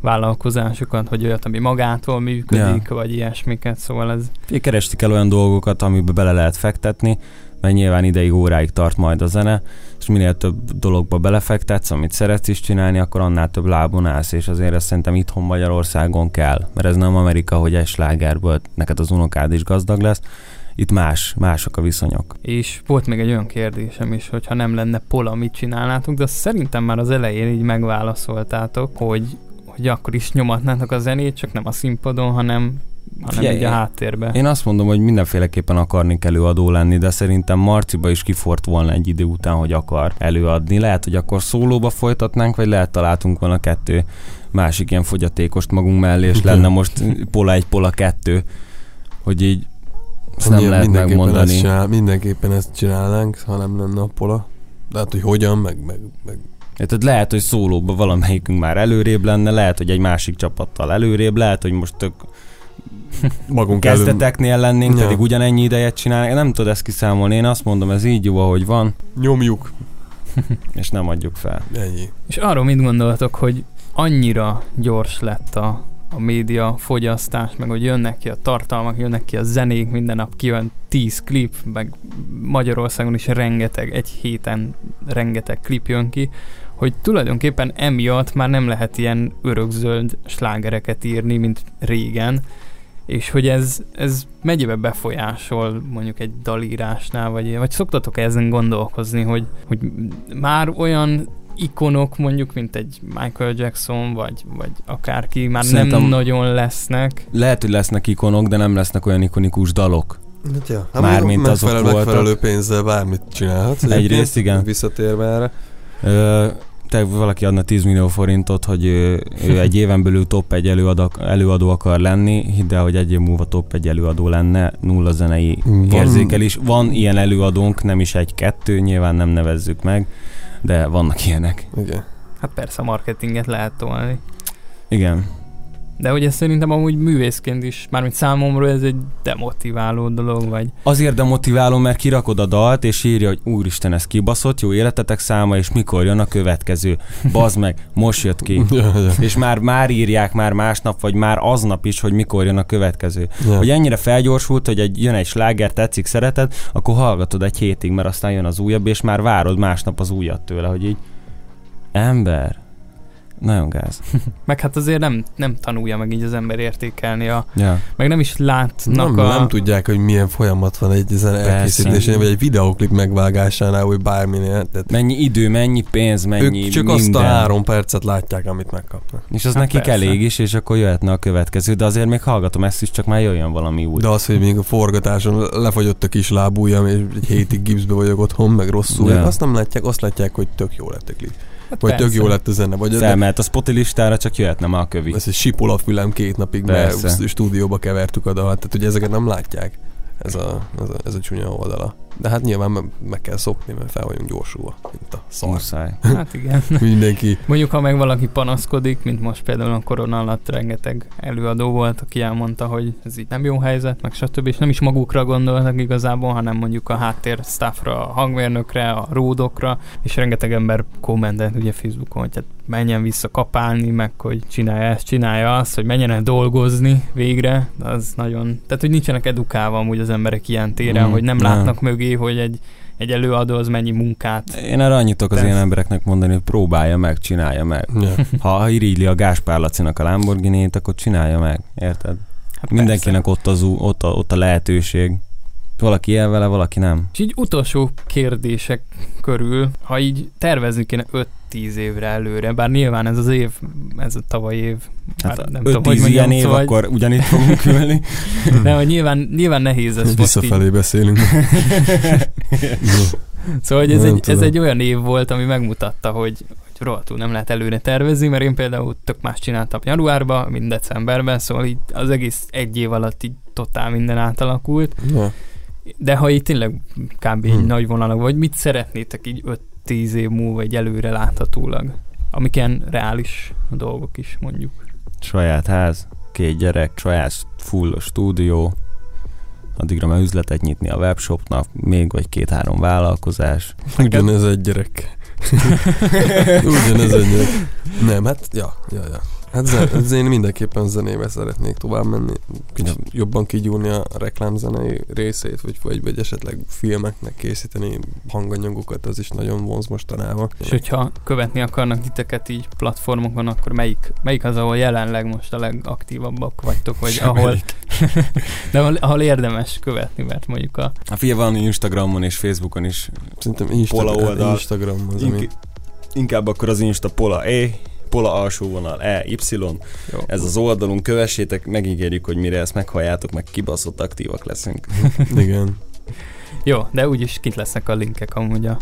S1: vállalkozásokat, hogy olyat, ami magától működik, vagy ilyesmiket, szóval ez
S2: kerestik el olyan dolgokat, amiben bele lehet fektetni, mert nyilván ideig, óráig tart majd a zene, és minél több dologba belefektetsz, amit szeretsz is csinálni, akkor annál több lábon állsz, és azért ezt szerintem itthon Magyarországon kell, mert ez nem Amerika, hogy egy slágerből neked az unokád is gazdag lesz, itt más, mások a viszonyok.
S1: És volt még egy olyan kérdésem is, hogy ha nem lenne Pola, mit csinálnátok, de szerintem már az elején így megválaszoltátok, hogy, hogy akkor is nyomatnátok a zenét, csak nem a színpadon, hanem, hanem
S2: Figyelj,
S1: így a háttérbe.
S2: Én azt mondom, hogy mindenféleképpen akarnék előadó lenni, de szerintem Marciba is kifort volna egy idő után, hogy akar előadni. Lehet, hogy akkor szólóba folytatnánk, vagy lehet találtunk volna kettő másik ilyen fogyatékost magunk mellé, és lenne most Pola egy, Pola kettő, hogy így ezt nem lehet
S3: mindenképpen
S2: megmondani.
S3: Ezt csinál, mindenképpen ezt csinálnánk, ha nem lenne a pola. De hát, hogy hogyan, meg, meg, meg
S2: Tehát lehet, hogy szólóba valamelyikünk már előrébb lenne, lehet, hogy egy másik csapattal előrébb, lehet, hogy most tök
S3: magunk
S2: kezdeteknél lennénk,
S3: Ja.
S2: pedig ugyanennyi idejet csinálni. Nem tudod ezt kiszámolni, én azt mondom, ez így jó, ahogy van,
S3: Nyomjuk.
S2: és nem adjuk fel.
S3: Ennyi.
S1: És arról mit gondoltok, hogy annyira gyors lett a, a média fogyasztás, meg hogy jönnek ki a tartalmak, jönnek ki a zenék, minden nap kijön 10 klip, meg Magyarországon is rengeteg, egy héten rengeteg klip jön ki, hogy tulajdonképpen emiatt már nem lehet ilyen örökzöld slágereket írni, mint régen, és hogy ez, ez mennyibe befolyásol mondjuk egy dalírásnál, vagy, vagy szoktatok ezen gondolkozni, hogy, hogy már olyan ikonok mondjuk, mint egy Michael Jackson, vagy, vagy akárki, már
S2: Szerintem-
S1: nem nagyon lesznek.
S2: Lehet, hogy lesznek ikonok, de nem lesznek olyan ikonikus dalok.
S3: Hát ja.
S2: Mármint azok
S3: megfelelő,
S2: voltak.
S3: megfelelő pénzzel bármit csinálhatsz.
S2: Egyrészt igen.
S3: Visszatérve erre.
S2: Ö, te valaki adna 10 millió forintot, hogy ő, ő egy éven belül top egy előadó, előadó akar lenni, hidd el, hogy egy év múlva top egy előadó lenne, nulla zenei
S3: Van-
S2: érzékelés. Van ilyen előadónk, nem is egy-kettő, nyilván nem nevezzük meg, de vannak ilyenek.
S3: Igen.
S1: Hát persze a marketinget lehet tolni.
S2: Igen.
S1: De hogy ez szerintem amúgy művészként is, mármint számomra ez egy demotiváló dolog, vagy
S2: Azért demotiváló, mert kirakod a dalt, és írja, hogy úristen, ez kibaszott, jó életetek száma, és mikor jön a következő. Bazd meg, most jött ki. És már, már írják már másnap, vagy már aznap is, hogy mikor jön a következő.
S3: ja.
S2: Hogy ennyire felgyorsult, hogy egy, jön egy sláger, tetszik, szereted, akkor hallgatod egy hétig, mert aztán jön az újabb, és már várod másnap az újat tőle, hogy így ember, nagyon gáz.
S1: meg hát azért nem, nem tanulja meg így az ember értékelni, a,
S2: Ja.
S1: meg nem is látnak
S3: Nem,
S1: a...
S3: nem tudják, hogy milyen folyamat van egy zene
S2: Persze.
S3: elkészítésén, vagy egy videoklip megvágásánál, vagy bárminél. Tehát
S2: Mennyi idő, mennyi pénz, mennyi
S3: ők csak
S2: minden.
S3: azt a három percet látják, amit megkapnak.
S2: És az
S1: Hát
S2: nekik
S1: persze.
S2: elég is, és akkor jöhetne a következő, de azért még hallgatom ezt is, csak már jöjjön valami új.
S3: De az, hogy még a forgatáson lefagyott a kis lábújam, és egy hétig gipszbe vagyok otthon, meg rosszul,
S2: Ja.
S3: azt nem látják, azt látják, hogy tök jó lett a klip.
S1: Hát
S3: Vagy tök jó lett a zene, vagy de
S2: Felmehet a Spotify listára, csak jöhetne már a kövi.
S3: ez egy sipol a fülem két napig,
S2: Persze.
S3: mert stúdióba kevertük a dalt, tehát ugye ezeket nem látják. Ez a, ez a, ez a csúnya oldala. De hát nyilván me- meg kell szokni, mert fel vagyunk gyorsulva, mint a szar.
S2: Muszáj.
S1: Hát igen.
S3: Mindenki.
S1: Mondjuk, ha meg valaki panaszkodik, mint most például a korona alatt rengeteg előadó volt, aki elmondta, hogy ez így nem jó helyzet, meg stb. És nem is magukra gondoltak igazából, hanem mondjuk a háttér staffra, a hangmérnökre, a ródokra, és rengeteg ember kommentelt ugye Facebookon, hogy hát menjen vissza kapálni, meg hogy csinálja ezt, csinálja azt, hogy menjen el dolgozni végre, az nagyon, tehát hogy nincsenek edukálva amúgy az emberek ilyen téren,
S2: Mm,
S1: hogy nem
S2: nem.
S1: látnak mögé, hogy egy, egy előadó az mennyi munkát
S2: Én erre annyit az
S1: Persze.
S2: ilyen embereknek mondani, hogy próbálja meg, csinálja meg.
S3: Ja.
S2: Ha irigyli a Gáspár Lacinak a Lamborghini-t, akkor csinálja meg, érted?
S1: Hát
S2: Mindenkinek ott, az, ott, a, ott a lehetőség. Valaki él vele, valaki nem.
S1: És így utolsó kérdések körül, ha így tervezni kéne 5-10 évre előre, bár nyilván ez az év, ez a tavaly év,
S2: Hát
S1: nem
S2: öt
S1: tudom, hogy
S2: ilyen év,
S1: szóval,
S2: akkor ugyanitt fogunk ülni.
S1: de hogy nyilván, nyilván nehéz ez most így.
S3: Visszafelé beszélünk.
S1: Szóval hogy ez,
S3: Nem
S1: egy, ez egy olyan év volt, ami megmutatta, hogy, hogy rohadtul nem lehet előre tervezni, mert én például tök más csináltam januárban, mint decemberben, szóval így az egész egy év alatt így totál minden átalakult.
S3: ja.
S1: De ha így tényleg kb.
S3: Hmm.
S1: nagy vonalak, vagy mit szeretnétek így 5-10 év múlva egy előre láthatólag? Amik ilyen reális dolgok is mondjuk.
S2: saját ház, két gyerek, saját full stúdió, addigra már üzletet nyitni a webshopnak, még vagy két-három vállalkozás.
S3: Ugyanez egy gyerek. Ugyanez egy gyerek. Nem, hát, ja, ja, ja. Hát zen, ez én mindenképpen zenébe szeretnék tovább menni. Kicsit jobban kigyúrni a reklámzenei részét, vagy, vagy, vagy esetleg filmeknek készíteni hanganyagokat, az is nagyon vonz mostanában.
S1: És hogyha követni akarnak titeket így platformokon, akkor melyik, melyik az, ahol jelenleg most a legaktívabbak vagytok, vagy ahol, de ahol, ahol érdemes követni, mert mondjuk a
S2: A figyelj, van Instagramon és Facebookon is.
S3: Szerintem Instagram,
S2: Pola oldal.
S3: Instagram az, ami...
S2: Ink- inkább akkor az Insta Pola E, Pola alsó vonal E, Y.
S1: jó,
S2: Ez az oldalunk, kövessétek, megígérjük, hogy mire ezt meghalljátok, meg kibaszott aktívak leszünk.
S3: Igen.
S1: jó, de úgyis kint lesznek a linkek amúgy a,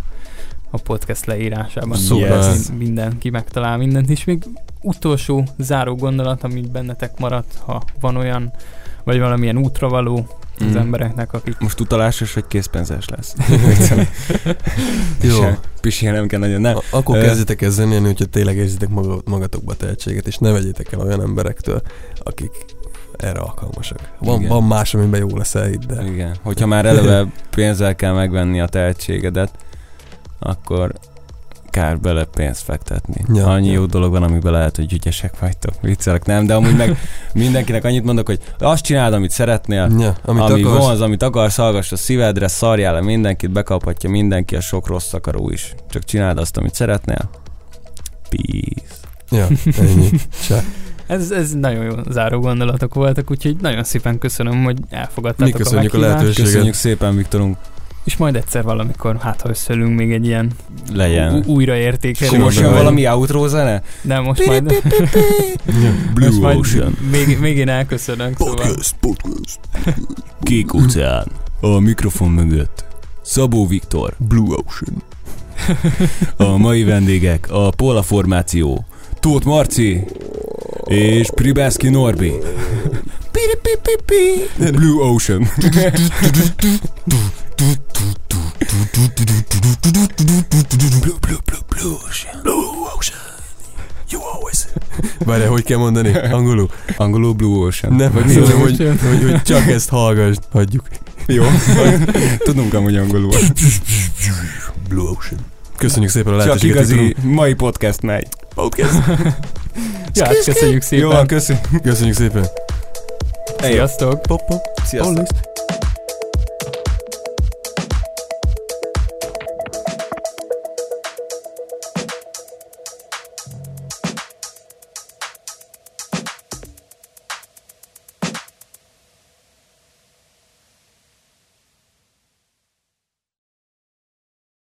S1: a podcast leírásában. Szóval mind- mindenki megtalál mindent, és még utolsó záró gondolat, amit bennetek maradt, ha van olyan, vagy valamilyen útravaló az
S2: Mm.
S1: embereknek, akik
S2: Most utalásos vagy készpénzes lesz?
S3: Jó.
S2: Pisi- Pisilni nem kell nagyon, nem.
S3: A- akkor kezdjetek el zenélni, hogyha tényleg érzitek maga, magatokba tehetséget, és ne vegyétek el olyan emberektől, akik erre alkalmasak. Van,
S2: Igen.
S3: van más, amiben jó lesz el, de
S2: Igen. Hogyha már eleve pénzzel kell megvenni a tehetségedet, akkor kár bele pénzt fektetni.
S3: Ja,
S2: Annyi
S3: ja.
S2: jó dolog van, amiben lehet, hogy ügyesek vagytok. Viccelek, nem, de amúgy meg mindenkinek annyit mondok, hogy azt csináld, amit szeretnél,
S3: ja, amit
S2: ami
S3: akarsz.
S2: vonz, amit akarsz, hallgass a szívedre, szarjál le mindenkit, bekaphatja mindenki, a sok rossz akaró is. Csak csináld azt, amit szeretnél. Peace.
S3: Ja, ennyi. Csá.
S1: Ez, ez nagyon jó záró gondolatok voltak, úgyhogy nagyon szépen köszönöm, hogy elfogadtátok
S3: Mi köszönjük a
S1: a
S3: lehetőséget.
S2: Köszönjük szépen, Viktorunk.
S1: És majd egyszer valamikor, hát ha összeülünk még egy ilyen
S2: Legyen.
S1: ú- újraértékelő.
S2: Akkor most jön valami outro zene?
S1: De most majd,
S2: Blue
S1: most majd
S2: Ocean.
S1: még, még én elköszönök. Szóval.
S3: Podcast, podcast.
S2: Kék óceán. A mikrofon mögött. Szabó Viktor.
S3: Blue Ocean.
S2: A mai vendégek a Pola formáció. Tóth Marci és Pribászki Norbi. Blue Ocean. blue, blue, blue, blue ocean. Blue ocean. You always
S3: Várjál, hogy kell mondani? Angolul?
S2: Angolul Blue Ocean.
S3: Nem, Vagy
S2: mi?
S3: mondom, hogy, hogy, hogy csak ezt hallgass, hagyjuk.
S2: Jó. Tudunk amúgy angolul.
S3: Blue Ocean. Köszönjük szépen a
S2: Csak
S3: lehetőséget.
S2: igazi
S3: hogy tudunk-
S2: mai podcast megy.
S3: Podcast.
S1: Ja, köszönjük szépen.
S2: Jó, van, köszönjük.
S3: Köszönjük szépen.
S1: Sziasztok.
S3: Pop, pop.
S2: Sziasztok.
S3: Always.